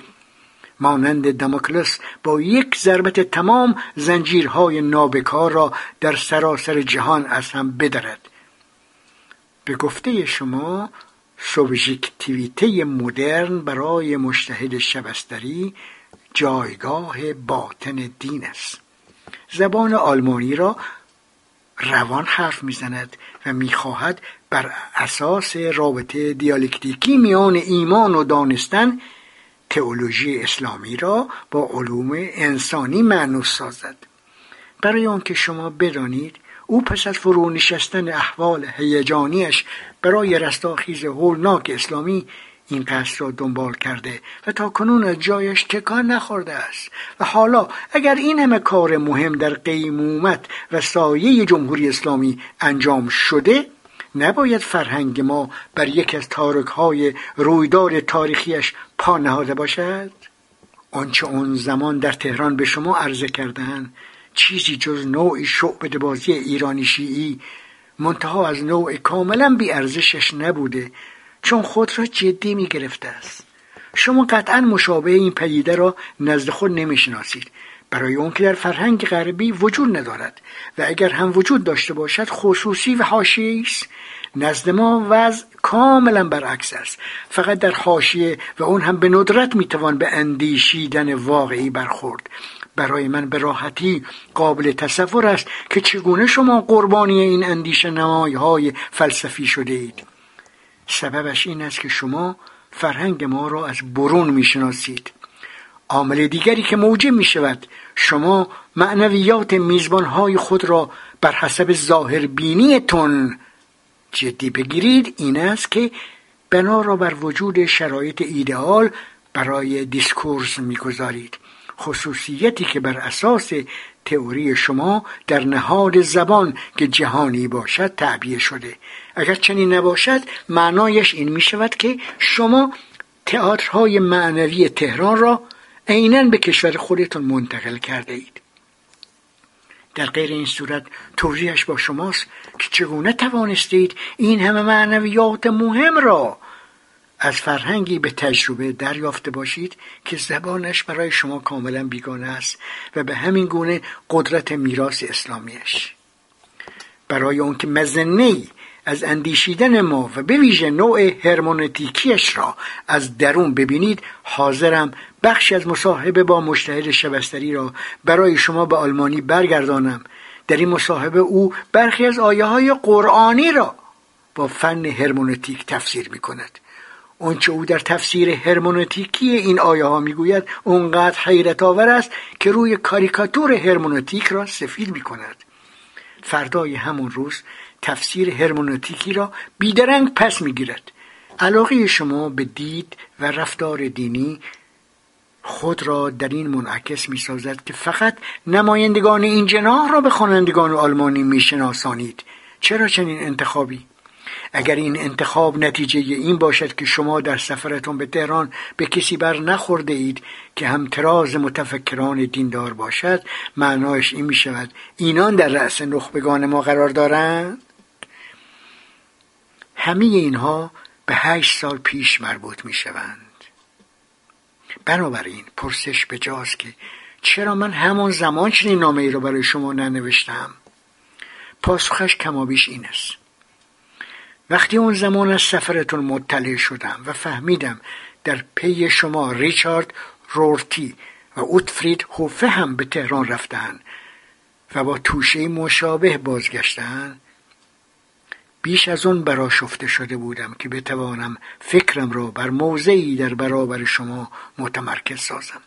مانند دموکلس با یک ضربت تمام زنجیرهای نابکار را در سراسر جهان از هم بدرد. به گفته شما سوبژکتیویته مدرن برای مشتهد شبستری جایگاه باطن دین است. زبان آلمانی را روان حرف می‌زند و می‌خواهد بر اساس رابطه دیالکتیکی میان ایمان و دانستن تئولوژی اسلامی را با علوم انسانی معنوس سازد. برای آنکه شما بدانید او پس از فرو نشستن احوال هیجانیش برای رستاخیز هولناک اسلامی این قصد را دنبال کرده و تا کنون از جایش تکان نخورده است. و حالا اگر این همه کار مهم در قیمومت و سایه جمهوری اسلامی انجام شده نباید فرهنگ ما بر یک از تارک های رویداد تاریخیش پا نهاده باشد؟ آنچه آن زمان در تهران به شما عرضه کردن چیزی جز نوعی شعبده بازی ایرانی شیعی منتها از نوع کاملا بی ارزشش نبوده چون خود را جدی می گرفته است. شما قطعا مشابه این پدیده را نزد خود نمی‌شناسید. برای اون که در فرهنگ غربی وجود ندارد و اگر هم وجود داشته باشد خصوصی و حاشیه است. نزد ما وضع کاملا برعکس است. فقط در حاشیه و اون هم به ندرت می‌توان به اندیشیدن واقعی برخورد. برای من به راحتی قابل تصور است که چگونه شما قربانی این اندیشه نمای های فلسفی شده اید سببش این است که شما فرهنگ ما را از برون می‌شناسید. عامل دیگری که موجب می شود شما معنویات میزبان های خود را بر حسب ظاهر بینیتون جدی بگیرید. این است که بنا را بر وجود شرایط ایدئال برای دیسکورس می‌گذارید. خصوصیتی که بر اساس تئوری شما در نهاد زبان که جهانی باشد تعبیه شده. اگر چنین نباشد معنایش این می شود که شما تئاترهای معنوی تهران را عینا به کشور خودتان منتقل کرده اید. در غیر این صورت توضیحش با شماست که چگونه توانستید این همه معنویات مهم را از فرهنگی به تجربه دریافته باشید که زبانش برای شما کاملا بیگانه است و به همین گونه قدرت میراث اسلامیش. برای اون که مزنه از اندیشیدن ما و به ویژه نوع هرمونتیکیش را از درون ببینید حاضرم بخشی از مصاحبه با مشتهد شبستری را برای شما به آلمانی برگردانم. در این مصاحبه او برخی از آیه های قرآنی را با فن هرمونتیک تفسیر می کند آنچه او در تفسیر هرمونتیکی این آیه ها می‌گوید اونقدر حیرت آور است که روی کاریکاتور هرمونتیک را سفید می کند فردای همون روز تفسیر هرمونتیکی را بیدرنگ پس می‌گیرد. علاقه شما به دید و رفتار دینی خود را در این منعکس می سازد که فقط نمایندگان این جناح را به خوانندگان آلمانی می شناسانید چرا چنین انتخابی؟ اگر این انتخاب نتیجه این باشد که شما در سفرتون به تهران به کسی بر نخورده اید که همتراز متفکران دیندار باشد معنایش این می شود اینان در رأس نخبگان ما قرار دارند؟ همه اینها به هشت سال پیش مربوط می شوند بنابراین پرسش به جاست که چرا من همون زمان چنین نامه ای را برای شما ننوشتم؟ پاسخش کمابیش این است. وقتی اون زمان از سفرتون مطلع شدم و فهمیدم در پی شما ریچارد رورتی و اوتفرید هوفه هم به تهران رفتن و با توشه مشابه بازگشتن بیش از اون برا شفته شده بودم که بتوانم فکرم را بر موضعی در برابر شما متمرکز سازم.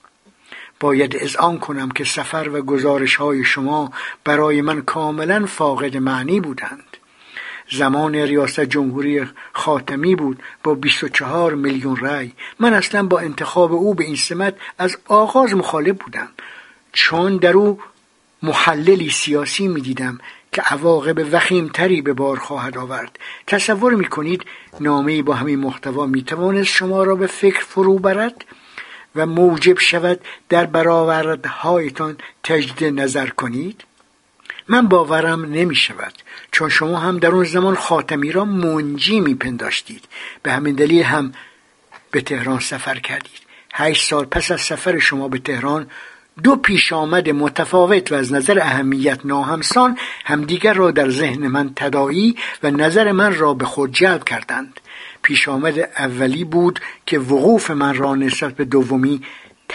باید اذعان کنم که سفر و گزارش های شما برای من کاملا فاقد معنی بودند. زمان ریاست جمهوری خاتمی بود با 24 میلیون رأی. من اصلا با انتخاب او به این سمت از آغاز مخالف بودم. چون در او محللی سیاسی می‌دیدم که عواقب وخیمتری به بار خواهد آورد. تصور می‌کنید نامه با همین محتوا می‌توانست شما را به فکر فرو برد و موجب شود در برآوردهایتان تجدید نظر کنید؟ من باورم نمی شود چون شما هم در اون زمان خاتمی را منجی میپنداشتید. به همین دلیل هم به تهران سفر کردید. هشت سال پس از سفر شما به تهران دو پیش آمد متفاوت و از نظر اهمیت ناهمسان همدیگر را در ذهن من تدایی و نظر من را به خود جلب کردند. پیش آمد اولی بود که وقوف من را نسبت به دومی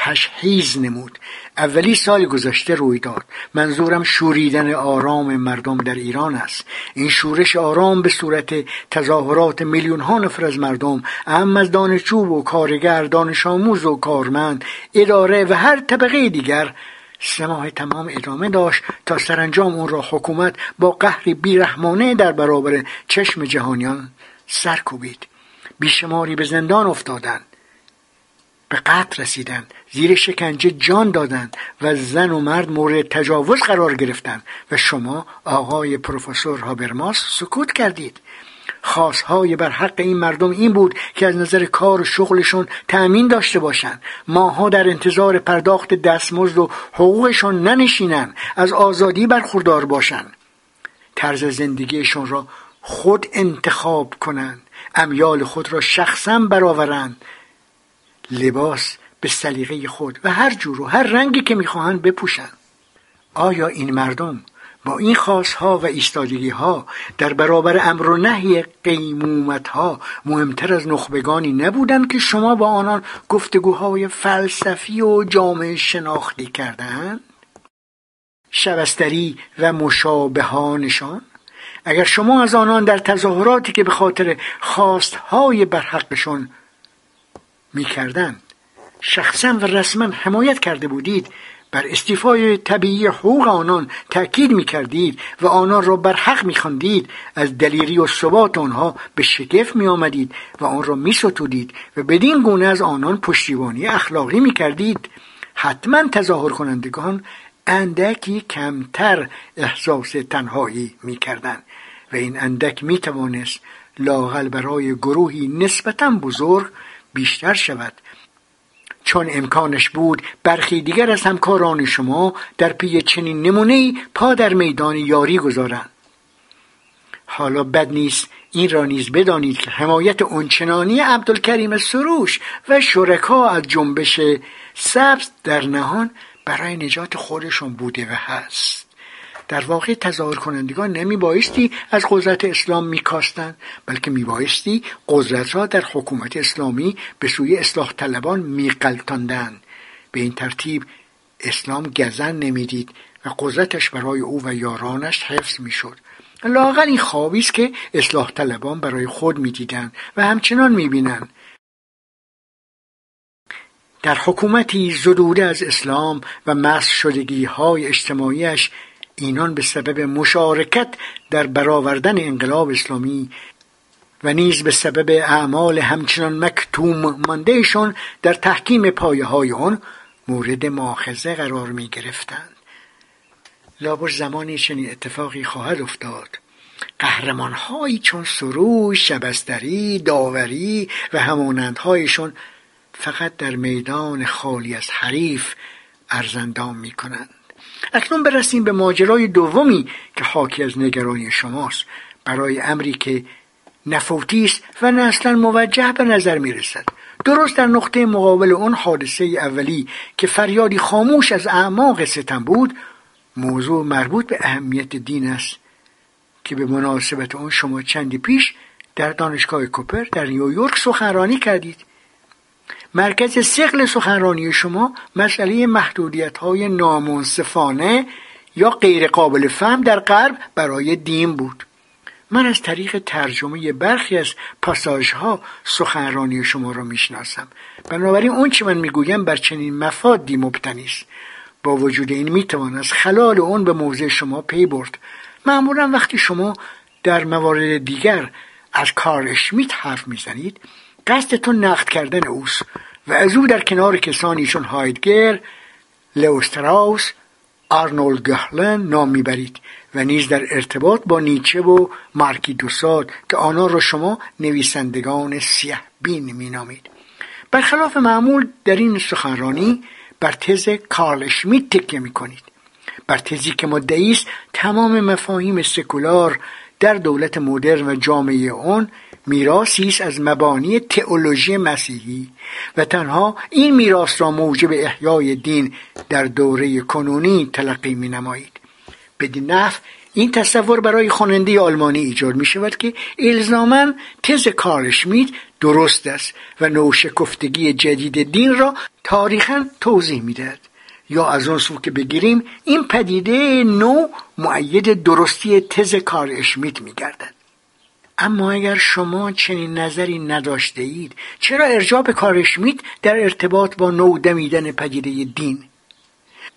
تشحیز نمود. اولی سال گذشته روی داد. منظورم شوریدن آرام مردم در ایران است. این شورش آرام به صورت تظاهرات میلیون ها نفر از مردم اهم از دانشجو و کارگر دانش آموز و کارمند اداره و هر طبقه دیگر سه تمام ادامه داشت تا سرانجام اون را حکومت با قهر بیرحمانه در برابر چشم جهانیان سر کوبید بیشماری به زندان افتادند. به قتل رسیدند. زیر شکنجه جان دادند و زن و مرد مورد تجاوز قرار گرفتند و شما آقای پروفسور هابرماس سکوت کردید. خواستهای بر حق این مردم این بود که از نظر کار و شغلشون تأمین داشته باشند. ماها در انتظار پرداخت دستمزد و حقوقشون ننشینند. از آزادی برخوردار باشند. طرز زندگیشون را خود انتخاب کنند. امیال خود را شخصا برآورند. لباس به سلیقه خود و هر جور و هر رنگی که می‌خواهند بپوشند. آیا این مردم با این خاصها و ایستادگی ها در برابر امر و نهی قیمومت ها مهمتر از نخبگانی نبودند که شما با آنان گفتگوهای فلسفی و جامعه شناختی کردند شبستری و مشابهانشان؟ اگر شما از آنان در تظاهراتی که به خاطر خواستهای برحقشون می‌کردند. شخصا و رسما حمایت کرده بودید. بر استیفای طبیعی حقوق آنان تأکید می کردید و آنان را بر حق می خاندید از دلیری و ثبات آنها به شگفت می آمدید و آن را می ستودید و بدین گونه از آنان پشتیبانی اخلاقی می کردید حتما تظاهر کنندگان اندکی کمتر احساس تنهایی می کردن و این اندک می توانست لاغل برای گروهی نسبتا بزرگ بیشتر شود. چون امکانش بود برخی دیگر از همکاران شما در پی چنین نمونه پا در میدان یاری گذارند. حالا بد نیست این را نیز بدانید که حمایت اونچنانی عبدالکریم سروش و شرکا از جنبش سبز در نهان برای نجات خودشون بوده و هست. در واقع تظاهر کنندگان نمی بایستی از قدرت اسلام میکاستند بلکه می بایستی قدرت را در حکومت اسلامی به سوی اصلاح طلبان میقلتاندند به این ترتیب اسلام گزن نمی‌دید و قدرتش برای او و یارانش حفظ می‌شد. لاغر این خوابی است که اصلاح طلبان برای خود می‌دیدند و همچنان می‌بینند. در حکومتی زدوده از اسلام و مس شدگی های اجتماعیش اینان به سبب مشارکت در برآوردن انقلاب اسلامی و نیز به سبب اعمال همچنان مکتوم ماندهشان در تحکیم پایه های آن مورد ماخذه قرار می گرفتند لابد زمانی چنین اتفاقی خواهد افتاد. قهرمانهایی چون سروش شبستری داوری و همانندهایشان فقط در میدان خالی از حریف ارزندام می کنند اکنون برسیم به ماجرای دومی که حاکی از نگرانی شماست. برای امری که نفوتی است و نه اصلا موجه به نظر می رسد درست در نقطه مقابل اون حادثه اولی که فریادی خاموش از اعماق ستم بود موضوع مربوط به اهمیت دین است که به مناسبت اون شما چندی پیش در دانشگاه کوپر در نیویورک سخنرانی کردید. مرکز سقل سخنرانی شما مسئله محدودیت های نامنصفانه یا غیر قابل فهم در غرب برای دین بود. من از طریق ترجمه برخی از پاساژ ها سخنرانی شما را می‌شناسم. بنابراین اون چه من می‌گویم بر چنین مفادی مبتنی است. با وجود این می‌توان از خلال اون به موضع شما پی برد. معمولا وقتی شما در موارد دیگر از کار اشمیت حرف می‌زنید قصدتون نقد کردن اوست و از او در کنار کسانی چون هایدگر لوستراوس آرنولد گهلن نام می‌برید و نیز در ارتباط با نیچه و مارکی دوساد که آنها را شما نویسندگان سیه بین مینامید. برخلاف معمول در این سخنرانی بر تز کارل اشمیت تکیه می‌کنید. بر تزی که مدعی است تمام مفاهیم سکولار در دولت مدرن و جامعه آن میراثی است از مبانی تئولوژی مسیحی و تنها این میراث را موجب احیای دین در دوره کنونی تلقی می نمایید بدین نحو این تصور برای خواننده آلمانی ایجاد می شود که الزاما تز کارشمیت درست است و نوشکفتگی جدید دین را تاریخا توضیح می‌دهد یا از اون سو که بگیریم این پدیده نو معید درستی تز کار اشمیت می گردد. اما اگر شما چنین نظری نداشته اید چرا ارجاع به کار اشمیت در ارتباط با نو دمیدن پدیده دین.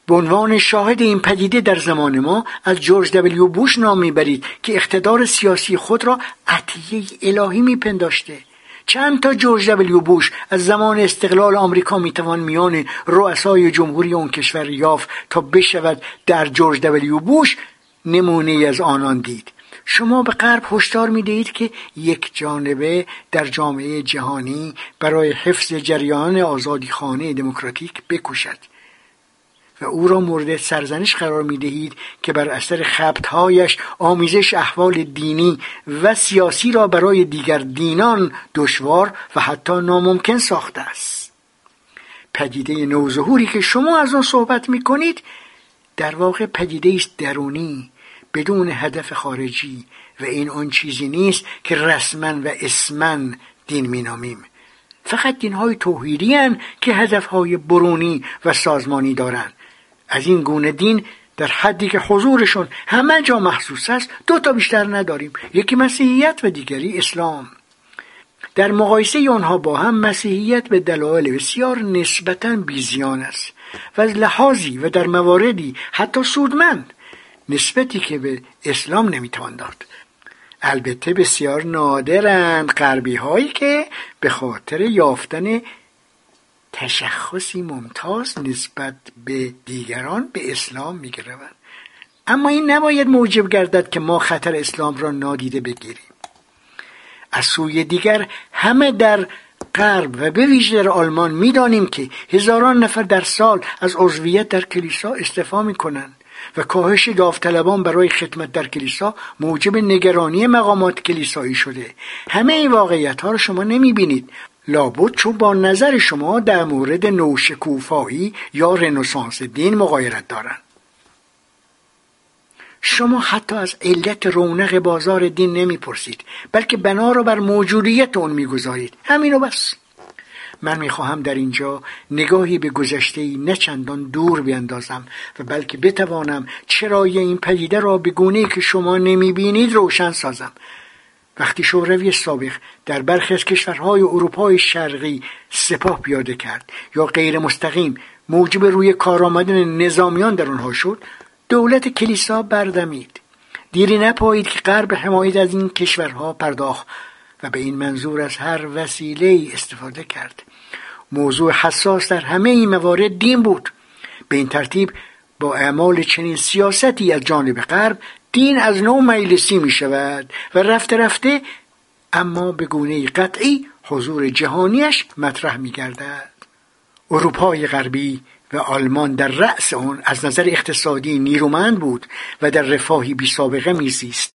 به عنوان شاهد این پدیده در زمان ما از جورج دبلیو بوش نام می‌برید که اقتدار سیاسی خود را عطیه الهی میپنداشته. چند تا جورج دبلیو بوش از زمان استقلال آمریکا می‌توان میان رؤسای جمهوری اون کشور یافت تا بشود در جورج دبلیو بوش نمونه از آنان دید. شما به غرب هشدار می‌دهید که یک جانبه در جامعه جهانی برای حفظ جریان آزادی خانه دموکراتیک بکوشد و او را مورد سرزنش قرار می دهید که بر اثر خبتهایش آمیزش احوال دینی و سیاسی را برای دیگر دینان دشوار و حتی ناممکن ساخته است. پدیده نوظهوری که شما از آن صحبت می کنید در واقع پدیده است درونی. بدون هدف خارجی و این آن چیزی نیست که رسما و اسما دین مینامیم. فقط دینهای توحیدی که هدفهای برونی و سازمانی دارند از این گونه دین در حدی که حضورشون همه جا محسوس است دو تا بیشتر نداریم. یکی مسیحیت و دیگری اسلام. در مقایسه آنها با هم مسیحیت به دلایل بسیار نسبتا بیزیان است و از لحاظی و در مواردی حتی سودمند. نسبتی که به اسلام نمی‌توان داد. البته بسیار نادرند غربی هایی که به خاطر یافتن تشخصی ممتاز نسبت به دیگران به اسلام میگروند. اما این نباید موجب گردد که ما خطر اسلام را نادیده بگیریم. از سوی دیگر همه در غرب و به ویژه در آلمان می‌دانیم که هزاران نفر در سال از عضویت در کلیسا استعفا می‌کنند. و کاهش داوطلبان برای خدمت در کلیسا موجب نگرانی مقامات کلیسایی شده. همه این واقعیت ها رو شما نمی بینید لابد چون با نظر شما در مورد نوشکوفایی یا رنسانس دین مقایرت دارند. شما حتی از علت رونق بازار دین نمی‌پرسید بلکه بنا را بر موجودیت اون می‌گذارید. همینو بس. من می‌خواهم در اینجا نگاهی به گذشته نه چندان دور بیندازم و بلکه بتوانم چرای این پدیده را به گونه که شما نمی‌بینید روشن سازم. وقتی شوروی سابق در برخی از کشورهای اروپای شرقی سپاه پیاده کرد یا غیر مستقیم موجب روی کار آمدن نظامیان در آنها شد دولت کلیسا بردمید. دیری نپایید که غرب حمایت از این کشورها پرداخت و به این منظور از هر وسیله استفاده کرد. موضوع حساس در همه این موارد دین بود. به این ترتیب با اعمال چنین سیاستی از جانب غرب دین از نوع مجلسی می شود و رفته رفته اما به گونه قطعی حضور جهانیش مطرح می گردد. اروپای غربی و آلمان در رأس آن از نظر اقتصادی نیرومند بود و در رفاهی بی سابقه میزیست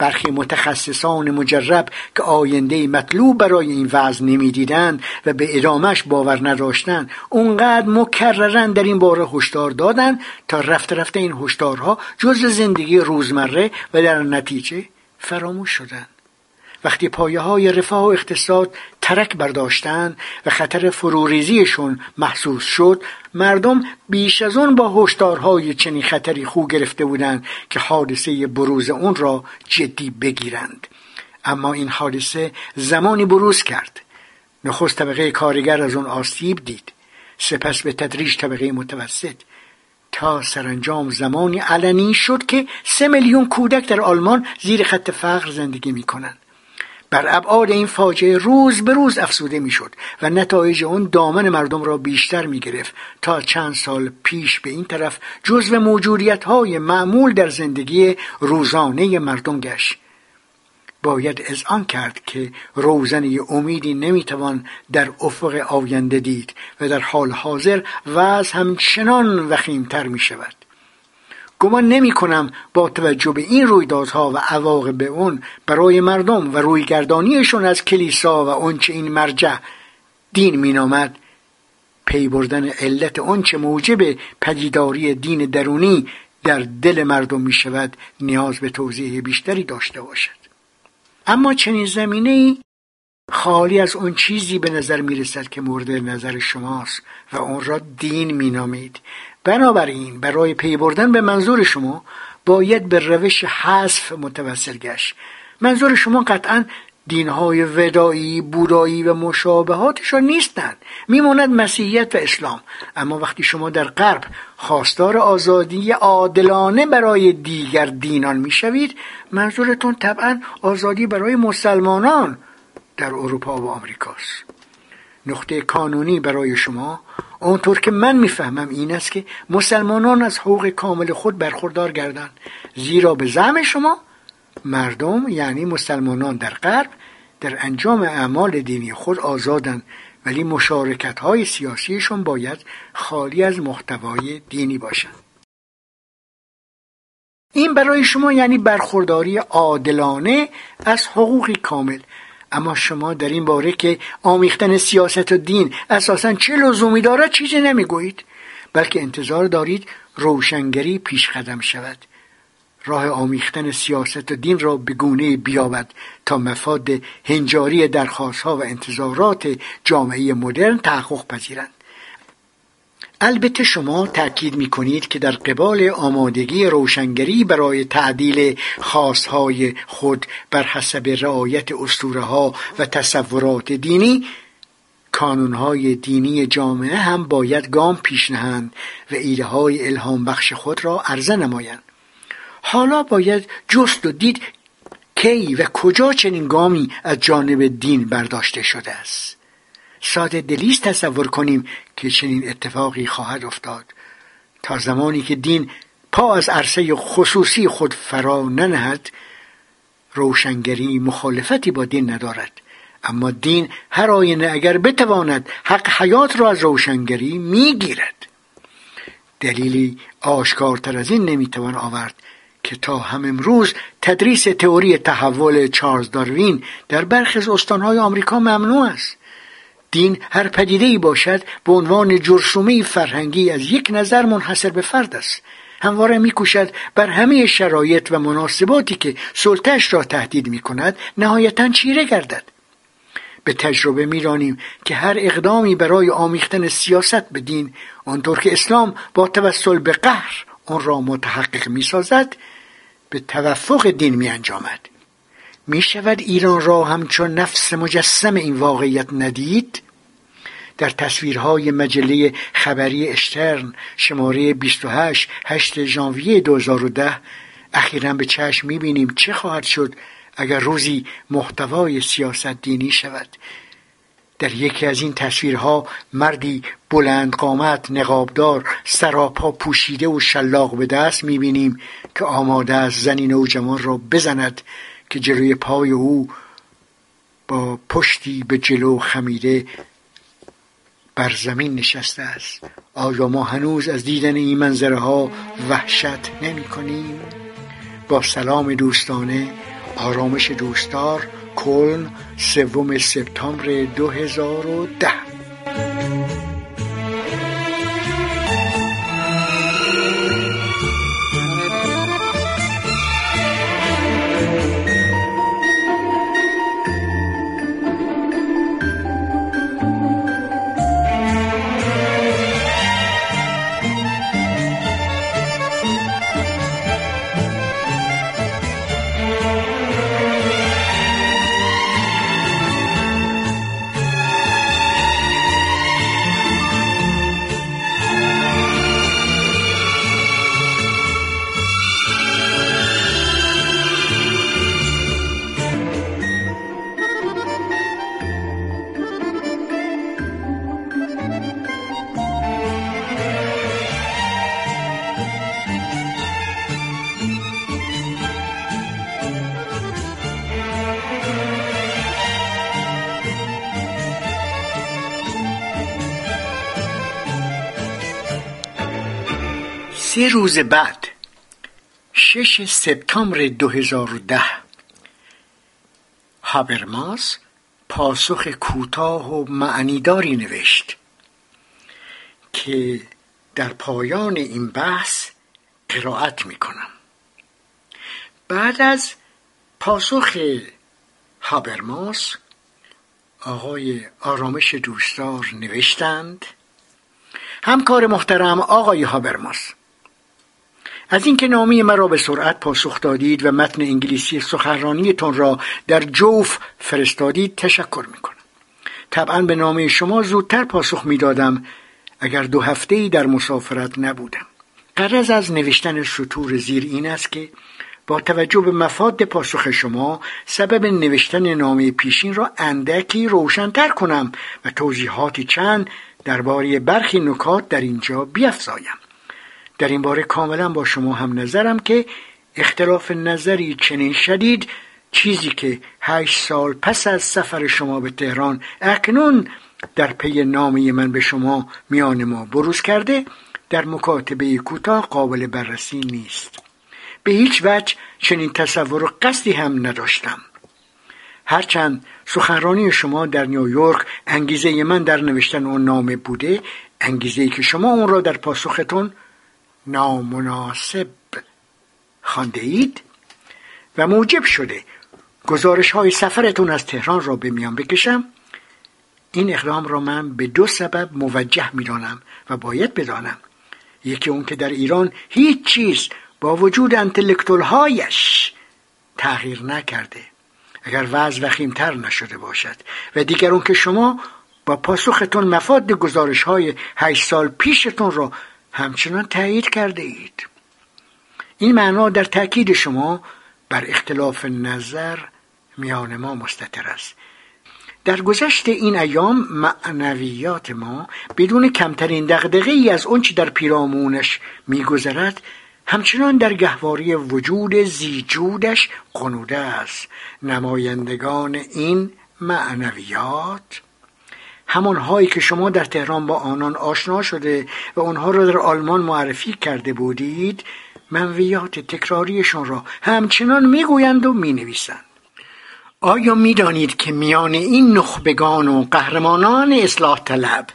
برخی متخصصان مجرب که آینده مطلوب برای این وضع نمی‌دیدند و به ادامش باور نداشتند اونقدر مکررن در این باره هشدار دادند تا رفته رفته این هشدارها جز زندگی روزمره و در نتیجه فراموش شدند. وقتی پایه های رفاه و اقتصاد ترک برداشتند و خطر فروریزیشون محسوس شد مردم بیش از اون با هشدارهای چنین خطری خو گرفته بودند که حادثه بروز اون را جدی بگیرند. اما این حادثه زمانی بروز کرد. نخست طبقه کارگر از اون آسیب دید. سپس به تدریج طبقه متوسط. تا سرانجام زمانی علنی شد که سه میلیون کودک در آلمان زیر خط فقر زندگی می کنند بر ابعاد این فاجعه روز به روز افسوده می‌شد و نتایج اون دامن مردم را بیشتر می گرفت تا چند سال پیش به این طرف جزو موجودیت های معمول در زندگی روزانه مردم گشت. باید آن کرد که روزنه امیدی نمی‌توان در افق آینده دید و در حال حاضر وضع همچنان وخیمتر می شود گمان نمی کنم با توجه به این رویدادها و عواقب اون برای مردم و رویگردانیشون از کلیسا و آنچه این مرجع دین مینامد پی بردن علت آنچه موجب پدیداری دین درونی در دل مردم می شود نیاز به توضیح بیشتری داشته باشد. اما چنین زمینه خالی از اون چیزی به نظر می رسد که مورد نظر شماست و اون را دین می نامید. بنابراین برای پی بردن به منظور شما باید به روش حذف متوسل گشت. منظور شما قطعا دینهای ودایی بودایی و مشابهاتشان نیستند. میماند مسیحیت و اسلام. اما وقتی شما در غرب خواستار آزادی عادلانه برای دیگر دینان می‌شوید منظورتون طبعا آزادی برای مسلمانان در اروپا و آمریکاست. نقطه کانونی برای شما. آنطور که من می‌فهمم این است که مسلمانان از حقوق کامل خود برخوردار گردند. زیرا به زعم شما مردم یعنی مسلمانان در غرب در انجام اعمال دینی خود آزادند. ولی مشارکت های سیاسیشون باید خالی از محتوای دینی باشند. این برای شما یعنی برخورداری عادلانه از حقوقی کامل. اما شما در این باره که آمیختن سیاست و دین اساسا چه لزومی دارد چیزی نمی‌گویید. بلکه انتظار دارید روشنگری پیش قدم شود. راه آمیختن سیاست و دین را به گونه بیابد تا مفاد هنجاری درخواستها و انتظارات جامعه مدرن تحقق پذیرند. البته شما تأکید می کنید که در قبال آمادگی روشنگری برای تعدیل خواستهای خود بر حسب رعایت اسطوره ها و تصورات دینی کانونهای دینی جامعه هم باید گام پیش نهند و ایده های الهام بخش خود را عرضه نمایند. حالا باید جست و دید کی و کجا چنین گامی از جانب دین برداشته شده است. ساده دلیست تصور کنیم که چنین اتفاقی خواهد افتاد. تا زمانی که دین پا از عرصه خصوصی خود فرا ننهد روشنگری مخالفتی با دین ندارد. اما دین هر آینه اگر بتواند حق حیات را از روشنگری می‌گیرد. دلیلی آشکارتر از این نمی‌توان آورد که تا هم امروز تدریس تئوری تحول چارلز داروین در برخی از استانهای آمریکا ممنوع است. دین هر پدیده ای باشد به عنوان جرثومه فرهنگی از یک نظر منحصر به فرد است. همواره میکوشد بر همه شرایط و مناسباتی که سلطش را تهدید می کند نهایتا چیره گردد. به تجربه میرانیم که هر اقدامی برای آمیختن سیاست به دین آنطور که اسلام با توسل به قهر آن را متحقق می‌سازد به توفق دین می انجامد می شود ایران را همچون نفس مجسم این واقعیت ندید؟ در تصویرهای مجله خبری اشترن شماره 28 8 ژانویه 2010 اخیرا به چشم می‌بینیم چه خواهد شد اگر روزی محتوای سیاست دینی شود. در یکی از این تصویرها مردی بلند قامت نقابدار سراپا پوشیده و شلاق به دست می‌بینیم که آماده است زنی نوجوان را بزند که جلوی پای او با پشتی به جلو خمیده بر زمین نشسته است آیا ما هنوز از دیدن این منظره ها وحشت نمی کنیم؟ با سلام دوستانه آرامش دوستدار کلن سوم سپتامبر 2010 روز بعد شش سپتامبر 2010 هابرماس پاسخ کوتاه و معنیداری نوشت که در پایان این بحث قرائت می کنم بعد از پاسخ هابرماس آقای آرامش دوستدار نوشتند همکار محترم آقای هابرماس از اینکه نامی مرا به سرعت پاسخ دادید و متن انگلیسی سخنرانیتان را در جوف فرستادید تشکر می‌کنم. طبعا به نامه شما زودتر پاسخ می‌دادم اگر دو هفته ای در مسافرت نبودم. قرض از نوشتن سطور زیر این است که با توجه به مفاد پاسخ شما سبب نوشتن نامه پیشین را اندکی روشنتر کنم و توضیحاتی چند درباره برخی نکات در اینجا بیافزایم در این باره کاملا با شما هم نظرم که اختلاف نظری چنین شدید چیزی که هشت سال پس از سفر شما به تهران اکنون در پی نامی من به شما میان ما بروز کرده در مکاتبه کوتاه قابل بررسی نیست. به هیچ وجه چنین تصور و قصدی هم نداشتم. هرچند سخنرانی شما در نیویورک انگیزه من در نوشتن اون نامه بوده انگیزه ای که شما اون را در پاسختون نامناسب خانده اید و موجب شده گزارش های سفرتون از تهران را به میان بکشم. این اقدام را من به دو سبب موجه می‌دانم و باید بدانم. یکی اون که در ایران هیچ چیز با وجود انتلکتول هایش تغییر نکرده. اگر وضع وخیمتر نشده باشد. و دیگر اون که شما با پاسختون مفاد گزارش های هشت سال پیشتون را همچنان تایید کرده اید. این معنا در تاکید شما بر اختلاف نظر میان ما مستطر است. در گذشت این ایام معنویات ما بدون کمترین دغدغه ای از آنچه در پیرامونش میگذرد همچنان در گهواری وجود زیجودش قنوده است. نمایندگان این معنویات همان هایی که شما در تهران با آنان آشنا شده و آنها را در آلمان معرفی کرده بودید منویات تکراریشان را همچنان می‌گویند و می‌نویسند. آیا می‌دانید که میان این نخبگان و قهرمانان اصلاح طلب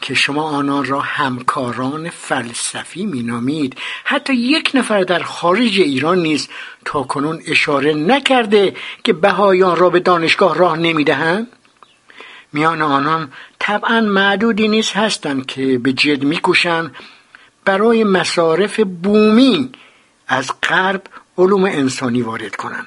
که شما آنان را همکاران فلسفی مینامید حتی یک نفر در خارج ایران نیز تا کنون اشاره نکرده که بهایان را به دانشگاه راه نمی‌دهند؟ میان آنان طبعا معدودی نیز هستند که به جد میکوشند برای مصارف بومی از غرب علوم انسانی وارد کنند.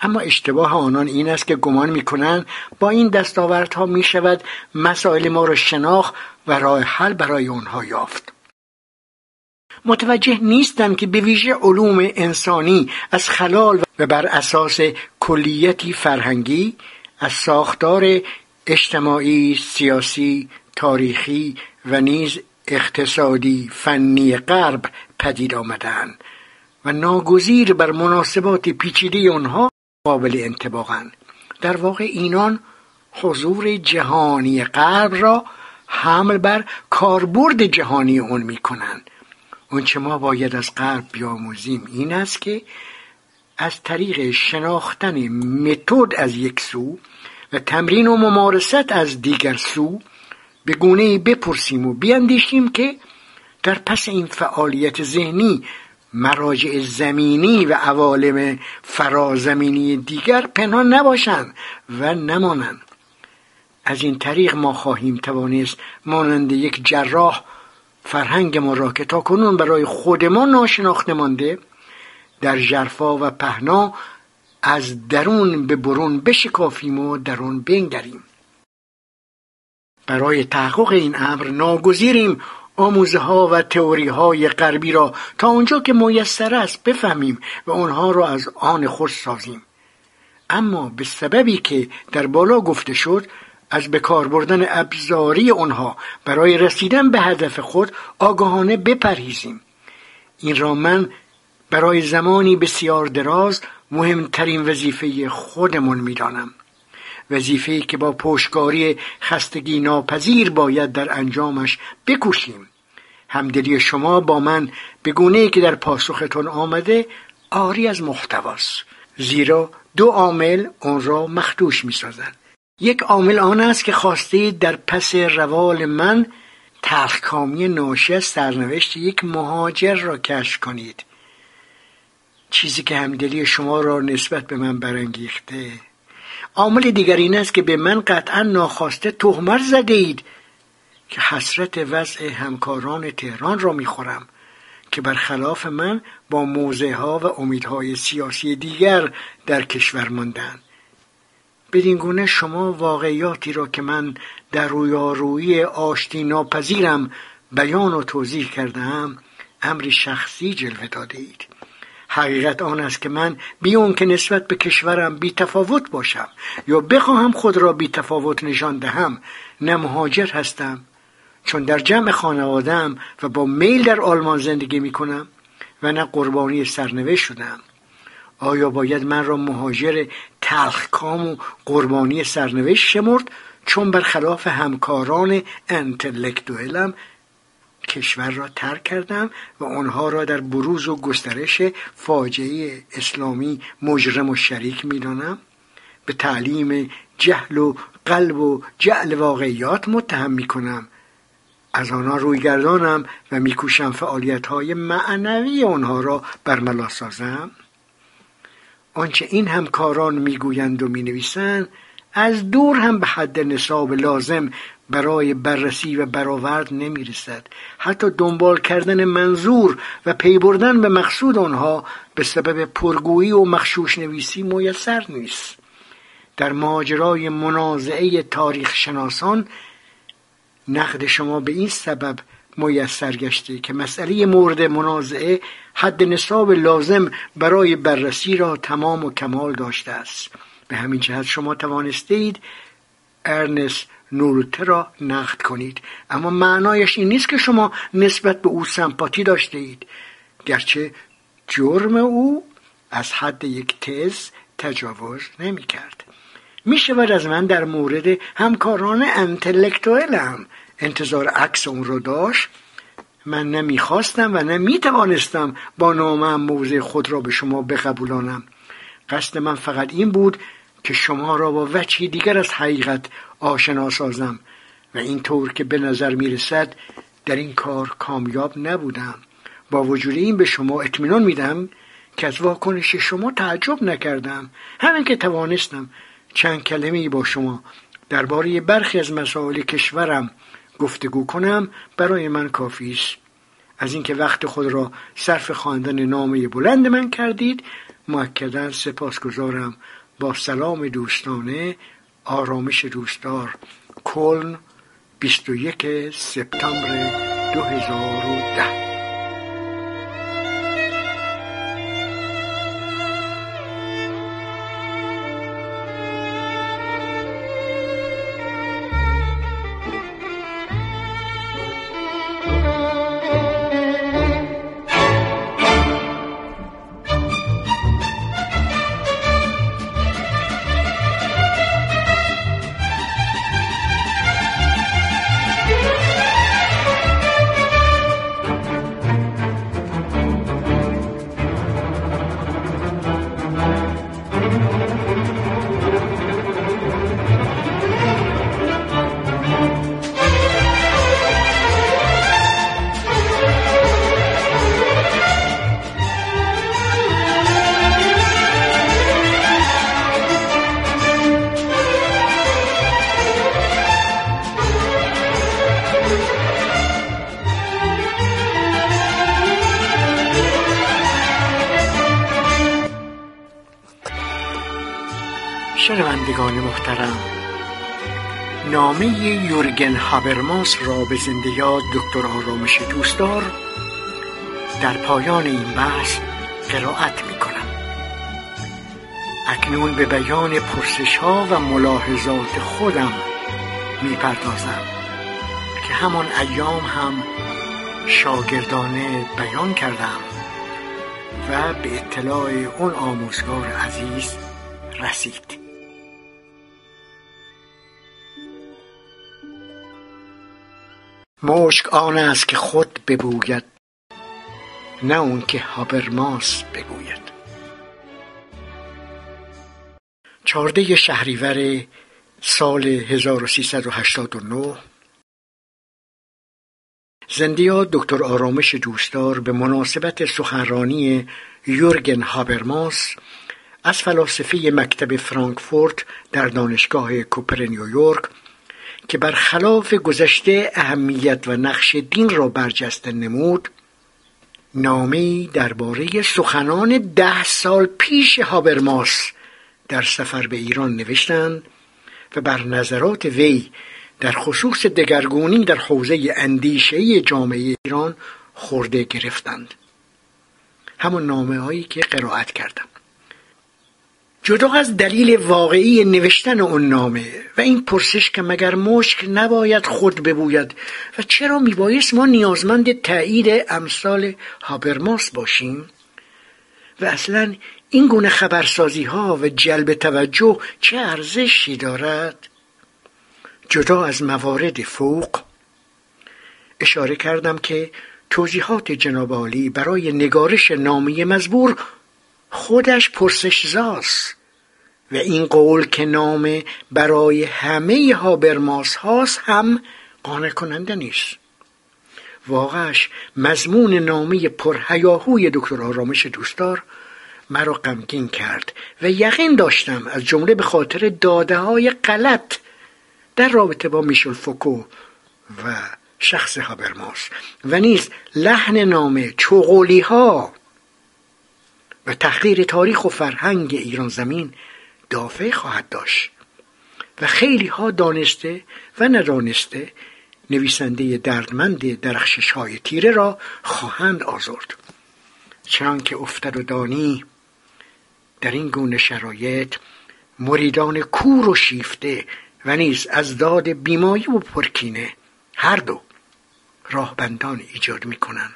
اما اشتباه آنان این است که گمان می‌کنند با این دستاوردها می‌شود مسائل ما را شناخت و راه حل برای آنها یافت. متوجه نیستند که به ویژه علوم انسانی از خلال و بر اساس کلیتی فرهنگی از ساختار اجتماعی سیاسی تاریخی و نیز اقتصادی فنی غرب پدید آمدند و ناگزیر بر مناسبات پیچیده آنها قابل انتباقند در واقع اینان حضور جهانی غرب را حمل بر کاربرد جهانی اون می‌کنند. اونچه ما باید از غرب بیاموزیم این است که از طریق شناختن متد از یک سو و تمرین و ممارست از دیگر سو به گونه بپرسیم و بیاندیشیم که در پس این فعالیت ذهنی مراجع زمینی و عوالم فرازمینی دیگر پنهان نباشند و نمانند. از این طریق ما خواهیم توانست مانند یک جراح فرهنگ ما را که تا کنون برای خود ما ناشناخته مانده در جرفا و پهنا از درون به برون بشکافیم و درون بنگریم. برای تحقق این امر ناگزیریم آموزه ها و تئوری های غربی را تا اونجا که میسر است بفهمیم و آنها را از آن خود سازیم. اما به سببی که در بالا گفته شد از بکار بردن ابزاری آنها برای رسیدن به هدف خود آگاهانه بپرهیزیم. این را من برای زمانی بسیار دراز مهمترین وظیفه خودمون می‌دانم. وظیفه که با پشتکاری خستگی ناپذیر باید در انجامش بکوشیم. همدلی شما با من به گونه که در پاسختون آمده آری از محتواست. زیرا دو عامل آن را مخدوش می سازند یک عامل آن است که خواسته در پس روال من تلخکامی ناشی از سرنوشت یک مهاجر را کشف کنید. چیزی که همدلی شما را نسبت به من برانگیخته. عامل دیگر این است که به من قطعا ناخواسته تهمت زده اید که حسرت وضع همکاران تهران را می‌خورم که برخلاف من با موضع ها و امیدهای سیاسی دیگر در کشور ماندند. بدین گونه شما واقعیاتی را که من در رویارویی آشتی ناپذیرم بیان و توضیح کردم امری شخصی جلوه داده اید حقیقت آن است که من بیون که نسبت به کشورم بی تفاوت باشم یا بخواهم خود را بی تفاوت نشان دهم نه مهاجر هستم. چون در جمع خانوادم و با میل در آلمان زندگی می کنم و نه قربانی سرنوشت شدم آیا باید من را مهاجر تلخکام و قربانی سرنوشت شمرد؟ چون برخلاف همکاران انتلکتوئلم کشور را ترک کردم و آنها را در بروز و گسترش فاجعه اسلامی مجرم و شریک می‌دانم. به تعلیم جهل و قلب و جعل واقعیات متهم می کنم از آنها روی گردانم و میکوشم فعالیت های معنوی آنها را برملا سازم. آنچه این همکاران می‌گویند و می‌نویسند از دور هم به حد نصاب لازم برای بررسی و برآورد نمی‌رسد. حتی دنبال کردن منظور و پی بردن به مقصود آنها به سبب پرگویی و مخشوش نویسی میسر نیست. در ماجرای منازعه تاریخ شناسان نقد شما به این سبب میسر گشته که مسئله مورد منازعه حد نصاب لازم برای بررسی را تمام و کمال داشته است. به همین جهت شما توانستید ارنست نورته را نقد کنید. اما معنایش این نیست که شما نسبت به او سمپاتی داشته اید. گرچه جرم او از حد یک تز تجاوز نمی کرد. می شود از من در مورد همکاران انتلکتوئلم انتظار عکس اون رو داشت. من نمی‌خواستم و نمی‌توانستم با نامم موضع خود را به شما بقبولانم. قصد من فقط این بود که شما را با وجهی دیگر از حقیقت آشنا سازم و اینطور که به نظر می رسد در این کار کامیاب نبودم. با وجود این به شما اطمینان میدم که از واکنش شما تعجب نکردم. همین که توانستم چند کلمه با شما درباره برخی از مسائل کشورم گفتگو کنم برای من کافی است. از اینکه وقت خود را صرف خواندن نامه بلند من کردید سپاس سپاسگزارم. با سلام دوستانه آرامش دوستدار. کلن 21 سپتامبر 2010 نامه یورگن هابرماس را به زنده یاد دکتر آرامش دوستدار در پایان این بحث قرائت می کنم اکنون به بیان پرسش ها و ملاحظات خودم می پردازم که همان ایام هم شاگردانه بیان کردم و به اطلاع اون آموزگار عزیز رسید. مشک آن است که خود ببوید نه اون که هابرماس بگوید. چارده شهریور سال 1389 زندیا دکتر آرامش دوستدار به مناسبت سخنرانی یورگن هابرماس از فلاسفه مکتب فرانکفورت در دانشگاه کوپر نیویورک که برخلاف گذشته اهمیت و نقش دین را برجسته نمود نامی درباره سخنان ده سال پیش هابرماس در سفر به ایران نوشتند و بر نظرات وی در خصوص دگرگونی در حوزه اندیشه جامعه ایران خورده گرفتند. همون نامه هایی که قرائت کردم. جدا از دلیل واقعی نوشتن اون نامه و این پرسش که مگر مشک نباید خود ببوید و چرا میبایست ما نیازمند تایید امثال هابرماس باشیم؟ و اصلا این گونه خبرسازی ها و جلب توجه چه ارزشی دارد؟ جدا از موارد فوق اشاره کردم که توضیحات جناب برای نگارش نامی مزبور خودش پرسش زاست و این قول که نام برای همه هابرماس هاست هم قانع کننده نیست. واقعش مضمون نامه پرهیاهوی دکتر آرامش دوستدار مرا غمگین کرد و یقین داشتم از جمله به خاطر داده های غلط در رابطه با میشل فوکو و شخص هابرماس و نیز لحن نامه چغولی ها و تحقیر تاریخ و فرهنگ ایران زمین دافع خواهد داشت. و خیلی ها دانسته و ندانسته نویسنده دردمند درخشش های تیره را خواهند آزرد. چنان که افتد و دانی در این گونه شرایط مریدان کور و شیفته و نیز از داد بیمایی و پرکینه هر دو راهبندان ایجاد می‌کنند.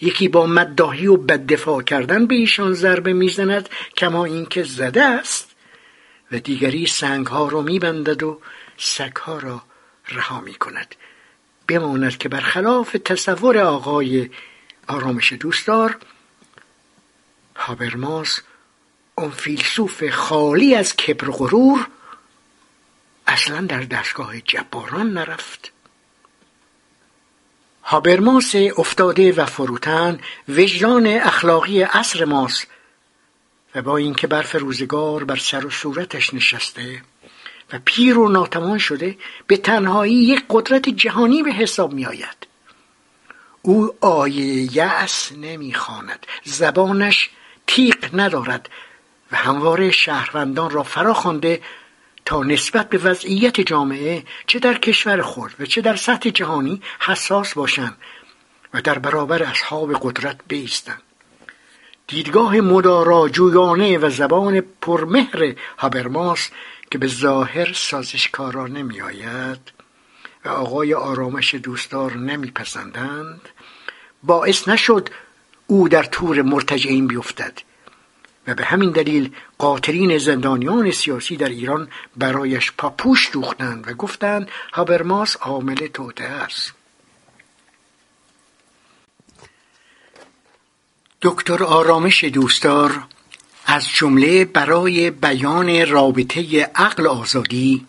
یکی با مدداهی و بددفاع کردن به ایشان ضربه می‌زند کما اینکه زده است و دیگری سنگ ها را میبندد و سگ ها را رها می کند بماند که برخلاف تصور آقای آرامش دوستدار هابرماس اون فیلسوف خالی از کبر و غرور اصلا در دستگاه جباران نرفت. هابرماس افتاده و فروتن وجدان اخلاقی عصر ماست و با اینکه برف روزگار بر سر و صورتش نشسته و پیر و ناتوان شده به تنهایی یک قدرت جهانی به حساب می آید او آیه یأس نمی‌خواند. زبانش تیغ ندارد و همواره شهروندان را فرا خوانده تا نسبت به وضعیت جامعه چه در کشور خود و چه در سطح جهانی حساس باشند و در برابر اصحاب قدرت بیستند دیدگاه مدارا جویانه و زبان پرمهر هابرماس که به ظاهر سازشکارا نمی آید و آقای آرامش دوستدار نمیپسندند باعث نشد او در تور مرتجعین بیفتد. و به همین دلیل قاتلین زندانیان سیاسی در ایران برایش پاپوش دوختند و گفتند هابرماس عامل توده است. دکتر آرامش دوستدار از جمله برای بیان رابطه عقل آزادی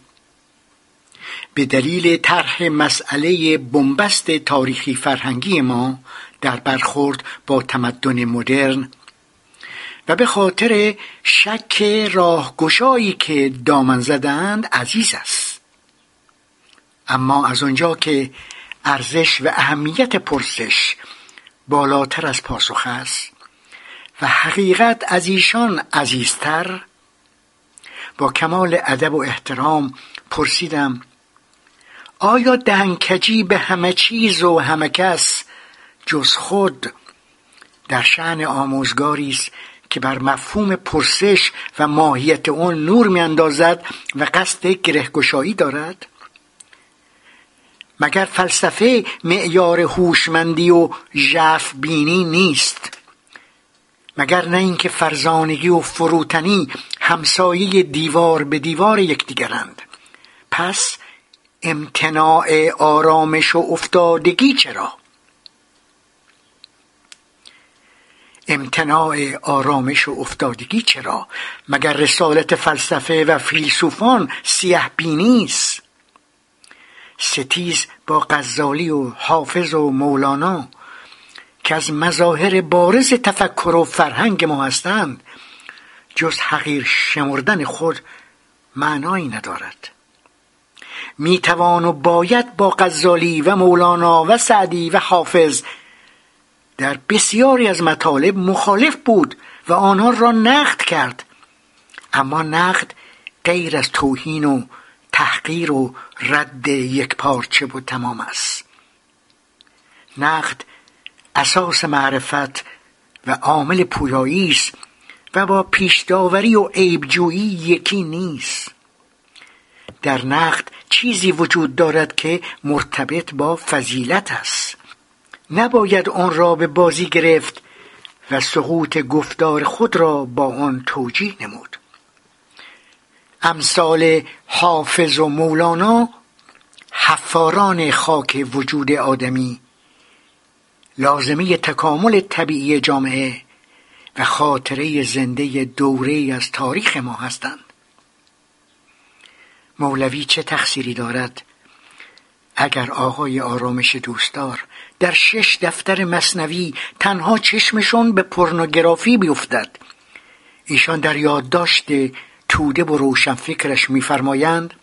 به دلیل طرح مسئله بنبست تاریخی فرهنگی ما در برخورد با تمدن مدرن و به خاطر شک راهگشایی که دامن زدند عزیز است. اما از آنجا که ارزش و اهمیت پرسش بالاتر از پاسخ است و حقیقت از ایشان عزیزتر با کمال ادب و احترام پرسیدم آیا دهنکجی به همه چیز و همه کس جز خود در شعن آموزگاری است که بر مفهوم پرسش و ماهیت آن نور میاندازد و قصد گرهگشایی دارد؟ مگر فلسفه معیار هوشمندی و ژرف بینی نیست؟ مگر نه اینکه فرزانگی و فروتنی همسایه دیوار به دیوار یکدیگرند؟ پس امتناع آرامش و افتادگی چرا؟ امتناع آرامش و افتادگی چرا؟ مگر رسالت فلسفه و فیلسوفان سیه بینی است؟ ستیز با غزالی و حافظ و مولانا که از مظاهر بارز تفکر و فرهنگ ما هستند جز حقیر شمردن خود معنایی ندارد. می‌توان و باید با غزالی و مولانا و سعدی و حافظ در بسیاری از مطالب مخالف بود و آنها را نقد کرد. اما نقد غیر از توهین و تحقیر و رد یک پارچه و تمام است. نقد اساس معرفت و عامل پویایی است و با پیشداوری و عیبجویی یکی نیست. در نقد چیزی وجود دارد که مرتبط با فضیلت است. نباید آن را به بازی گرفت و سقوط گفتار خود را با آن توجیه نمود. امثال حافظ و مولانا حفاران خاک وجود آدمی لازمه تکامل طبیعی جامعه و خاطره زنده دوره از تاریخ ما هستند. مولوی چه تقصیری دارد؟ اگر آقای آرامش دوستدار در شش دفتر مصنوی تنها چشمشون به پورنوگرافی بیفتد. ایشان در یادداشت توده و روشن فکرش میفرمایند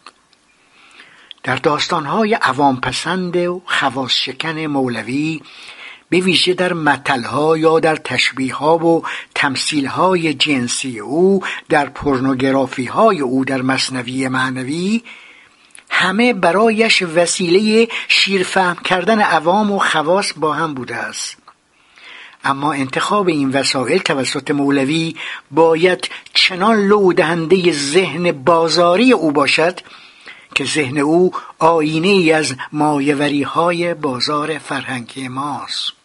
در داستانهای عوام پسند و خواص شکن مولوی به ویژه در متلها یا در تشبیهها و تمثیلهای جنسی او در پورنوگرافی های او در مصنوی معنوی همه برایش وسیله شیرفهم کردن عوام و خواص با هم بوده است. اما انتخاب این وسایل توسط مولوی باید چنان لو دهنده ذهن بازاری او باشد که ذهن او آینه ای از مایوری های بازار فرهنگی ماست.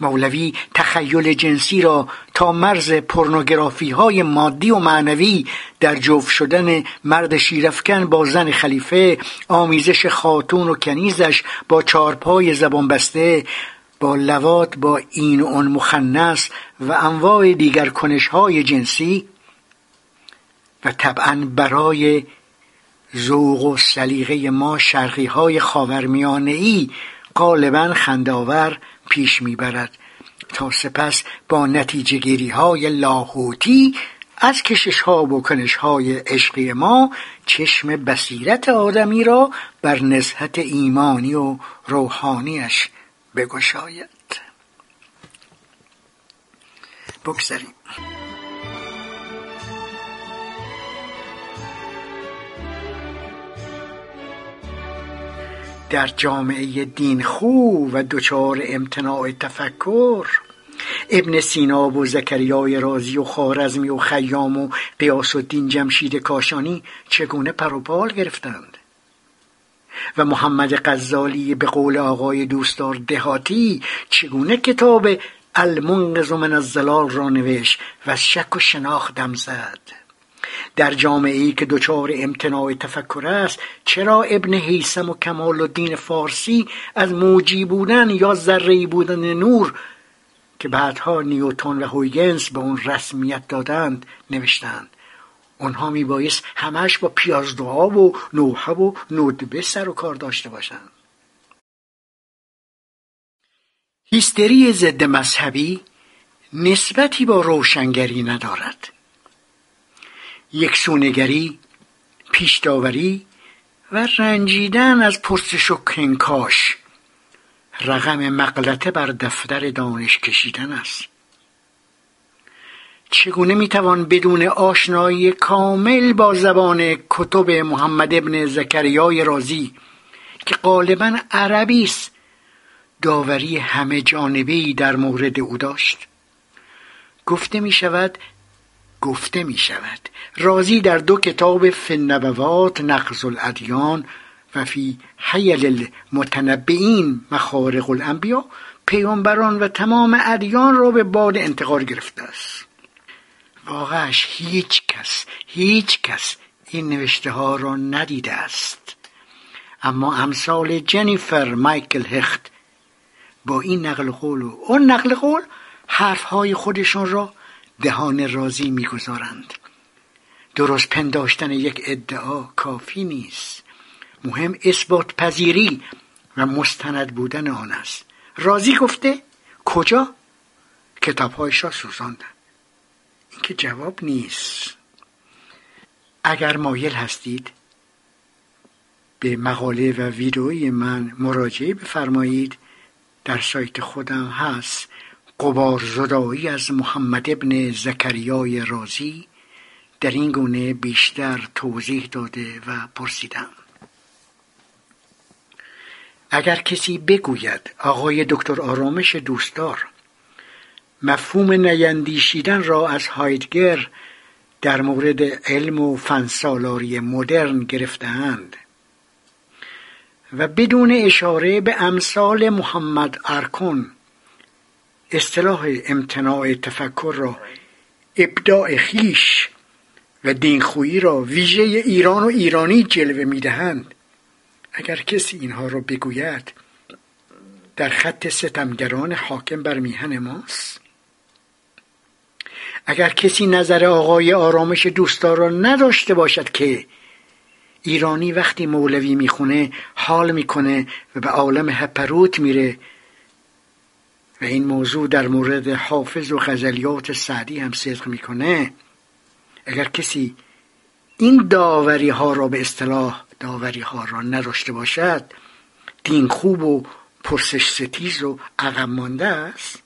مولوی تخیل جنسی را تا مرز پرنوگرافی های مادی و معنوی در جوف شدن مرد شیرفکن با زن خلیفه آمیزش خاتون و کنیزش با چارپای زبان بسته با لوات با این و آن مخنس و انواع دیگر کنش های جنسی و طبعا برای ذوق و سلیقه ما شرقی های خاورمیانه ای غالبا خنداور پیش می‌برد تا سپس با نتیجه گیری های لاهوتی از کشش ها و کنش های عشقی ما چشم بصیرت آدمی را بر نزهت ایمانی و روحانیش بگشاید. بگذاریم. در جامعه دین خو و دچار امتناع تفکر. ابن سینا و زکریای رازی و خارزمی و خیام و قیاس الدین جمشید کاشانی چگونه پروپال گرفتند؟ و محمد غزالی به قول آقای دوستدار دهاتی چگونه کتاب المنقذ من الزلال را نوشت و شک و شناخت دم زد؟ در جامعه ای که دچار امتناع تفکر است چرا ابن حیسم و کمال الدین فارسی از موجی بودن یا ذره بودن نور که بعدها نیوتون و هویگنس به اون رسمیت دادند نوشتند؟ اونها میبایست همش با پیازدعا و نوحه و ندبه سر و کار داشته باشند. هیستری ضد مذهبی نسبتی با روشنگری ندارد. یکسونگری پیشداوری و رنجیدن از پرسش و کنکاش. رقم مقلته بر دفتر دانش کشیدن است. چگونه می‌توان بدون آشنایی کامل با زبان کتب محمد ابن زکریای رازی که غالبا عربی است داوری همه جانبه در مورد او داشت؟ گفته می شود گفته می شود. رازی در دو کتاب فنبوات نقض الادیان و فی حیل المتنبعین مخارق الانبیا پیامبران و تمام ادیان را به باد انتقال گرفته است. واقعش هیچ کس هیچ کس این نوشته ها را ندیده است. اما امثال جنیفر مایکل هخت با این نقل قول و اون نقل قول حرفهای خودشان را دهان رازی می‌گذارند. درست پنداشتن یک ادعا کافی نیست. مهم اثبات پذیری و مستند بودن آن است. رازی گفته کجا؟ کتابهایش را سوزاندن. این که جواب نیست. اگر مایل هستید به مقاله و ویدئوی من مراجعه بفرمایید. در سایت خودم هست. قبار زدایی از محمد ابن زکریای رازی در این گونه بیشتر توضیح داده و پرسیدم. اگر کسی بگوید آقای دکتر آرامش دوستدار مفهوم نیندیشیدن را از هایدگر در مورد علم و فنسالاری مدرن گرفتهاند و بدون اشاره به امثال محمد ارکون اصطلاح امتناع تفکر را ابداع خیش و دینخویی را ویژه ایران و ایرانی جلوه می‌دهند. اگر کسی اینها را بگوید در خط ستمگران حاکم بر میهن ماست؟ اگر کسی نظر آقای آرامش دوستدار را نداشته باشد که ایرانی وقتی مولوی می‌خونه حال می‌کنه و به عالم هپروت میره و این موضوع در مورد حافظ و غزلیات سعدی هم صدق می‌کنه. اگر کسی این داوری ها را به اصطلاح داوری ها را نداشته باشد دین خوب و پرسش ستیز و عقب مانده است.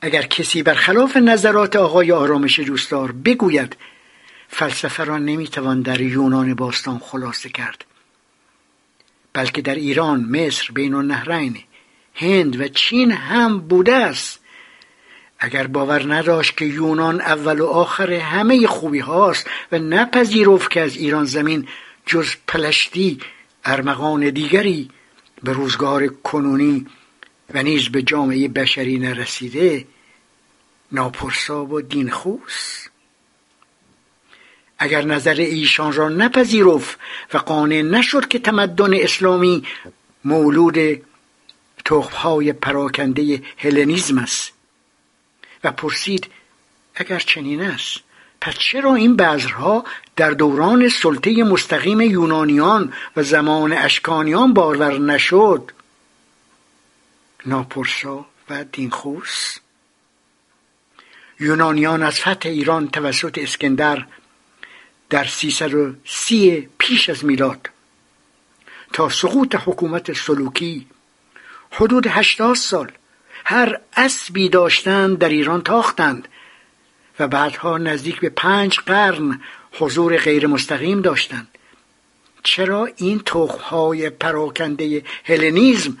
اگر کسی برخلاف نظرات آقای آرامش دوستدار بگوید فلسفه را نمی‌توان در یونان باستان خلاصه کرد بلکه در ایران مصر بین النهرین هند و چین هم بوده است. اگر باور نداشت که یونان اول و آخر همه خوبی هاست و نپذیرفت که از ایران زمین جز پلشتی ارمغان دیگری به روزگار کنونی و نیز به جامعه بشری نرسیده ناپرسا و دینخوست اگر نظر ایشان را نپذیرفت و قانع نشد که تمدن اسلامی مولود تخمهای پراکنده هلنیزم است و پرسید اگر چنین است پس چرا این بذرها در دوران سلطه مستقیم یونانیان و زمان اشکانیان بارور نشد؟ ناپرسا و دینخوس یونانیان از فتح ایران توسط اسکندر در 330 پیش از میلاد تا سقوط حکومت سلوکی حدود هشتاد سال هر اسبی داشتند در ایران تاختند و بعدها نزدیک به پنج قرن حضور غیر مستقیم داشتند. چرا این تخمهای پراکنده هلنیزم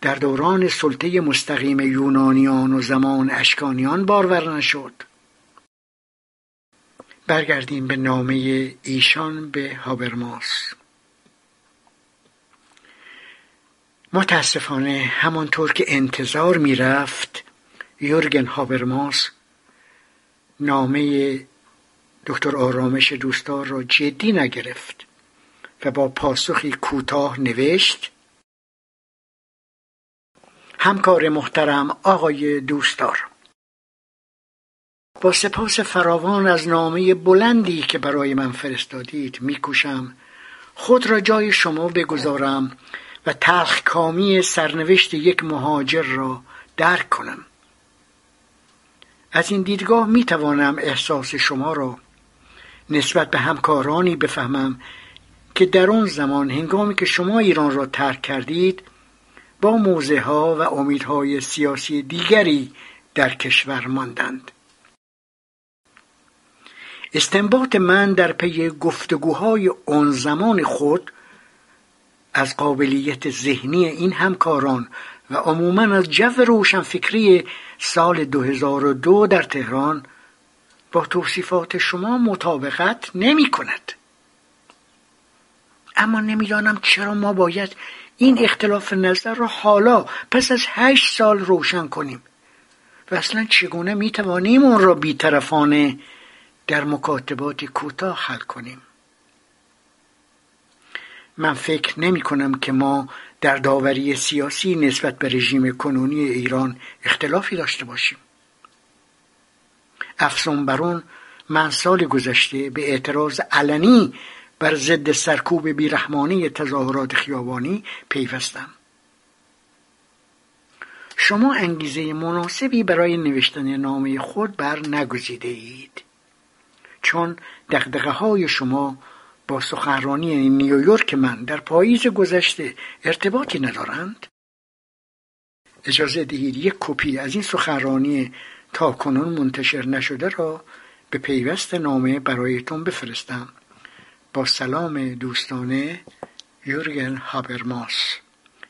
در دوران سلطه مستقیم یونانیان و زمان اشکانیان بارور نشد؟ برگردیم به نامه ایشان به هابرماس. متاسفانه همانطور که انتظار می‌رفت یورگن هابرماس نامه دکتر آرامش دوستار را جدی نگرفت و با پاسخی کوتاه نوشت همکار محترم آقای دوستدار با سپاس فراوان از نامه بلندی که برای من فرستادید میکوشم خود را جای شما بگذارم و تلخکامی سرنوشت یک مهاجر را درک کنم. از این دیدگاه می توانم احساس شما را نسبت به همکارانی بفهمم که در آن زمان هنگامی که شما ایران را ترک کردید با موزه ها و امیدهای سیاسی دیگری در کشور ماندند. استنباط من در پی گفتگوهای آن زمان خود از قابلیت ذهنی این همکاران و عموما از جو روشنفکری سال 2002 در تهران با توصیفات شما مطابقت نمی کند. اما نمی‌دانم چرا ما باید این اختلاف نظر را حالا پس از هشت سال روشن کنیم و اصلا چگونه می توانیم اون را بیطرفانه در مکاتبات کوتاه حل کنیم. من فکر نمی کنم که ما در داوری سیاسی نسبت به رژیم کنونی ایران اختلافی داشته باشیم. افسون برون من سال گذشته به اعتراض علنی بر ضد سرکوب بیرحمانی تظاهرات خیابانی پیوستم. شما انگیزه مناسبی برای نوشتن نامه خود بر نگزیده اید چون دقدقه های شما با سخنرانی نیویورک من در پاییز گذشته ارتباطی ندارند؟ اجازه دهید یک کپی از این سخنرانی تا کنون منتشر نشده را به پیوست نامه برایتون بفرستم. با سلام دوستانه یورگن هابرماس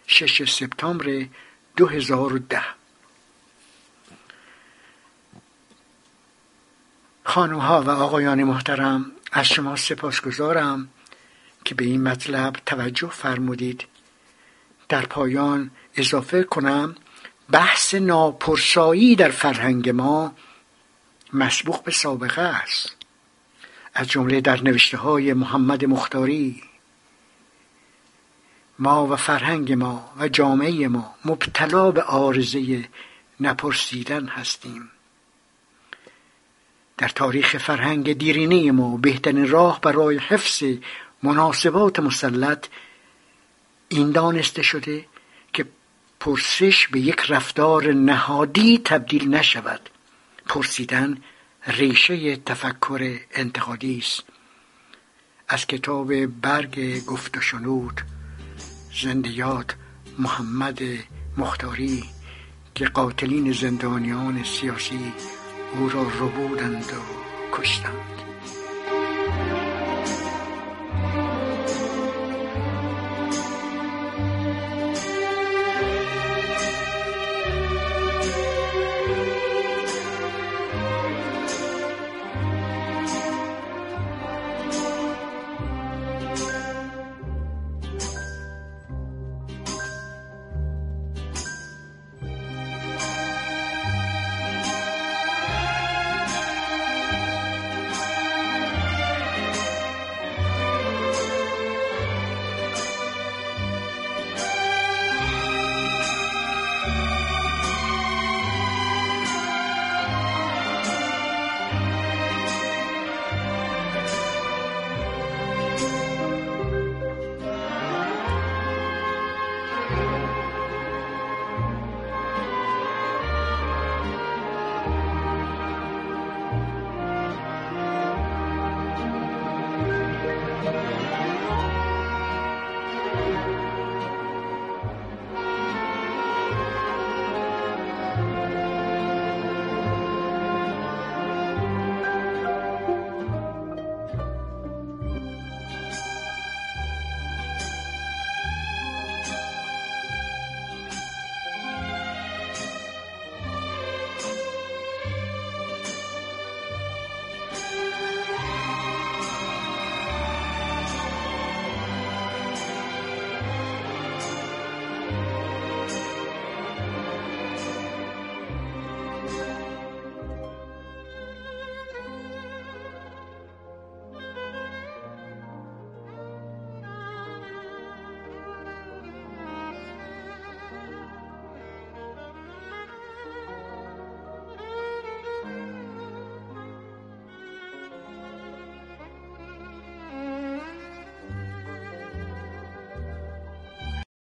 6 سپتامبر 2010 خانوها و آقایان محترم از شما سپاسگزارم که به این مطلب توجه فرمودید. در پایان اضافه کنم بحث ناپرسایی در فرهنگ ما مسبوق به سابقه است. از جمله در نوشته های محمد مختاری ما و فرهنگ ما و جامعه ما مبتلا به آرزه نپرسیدن هستیم. در تاریخ فرهنگ دیرینه ما بهترین راه برای حفظ مناسبات مسلط این دانسته شده که پرسش به یک رفتار نهادی تبدیل نشود. پرسیدن ریشه تفکر انتقادی است. از کتاب برگ گفت و شنود زندیات محمد مختاری که قاتلین زندانیان سیاسی او را ربودند و کشتند.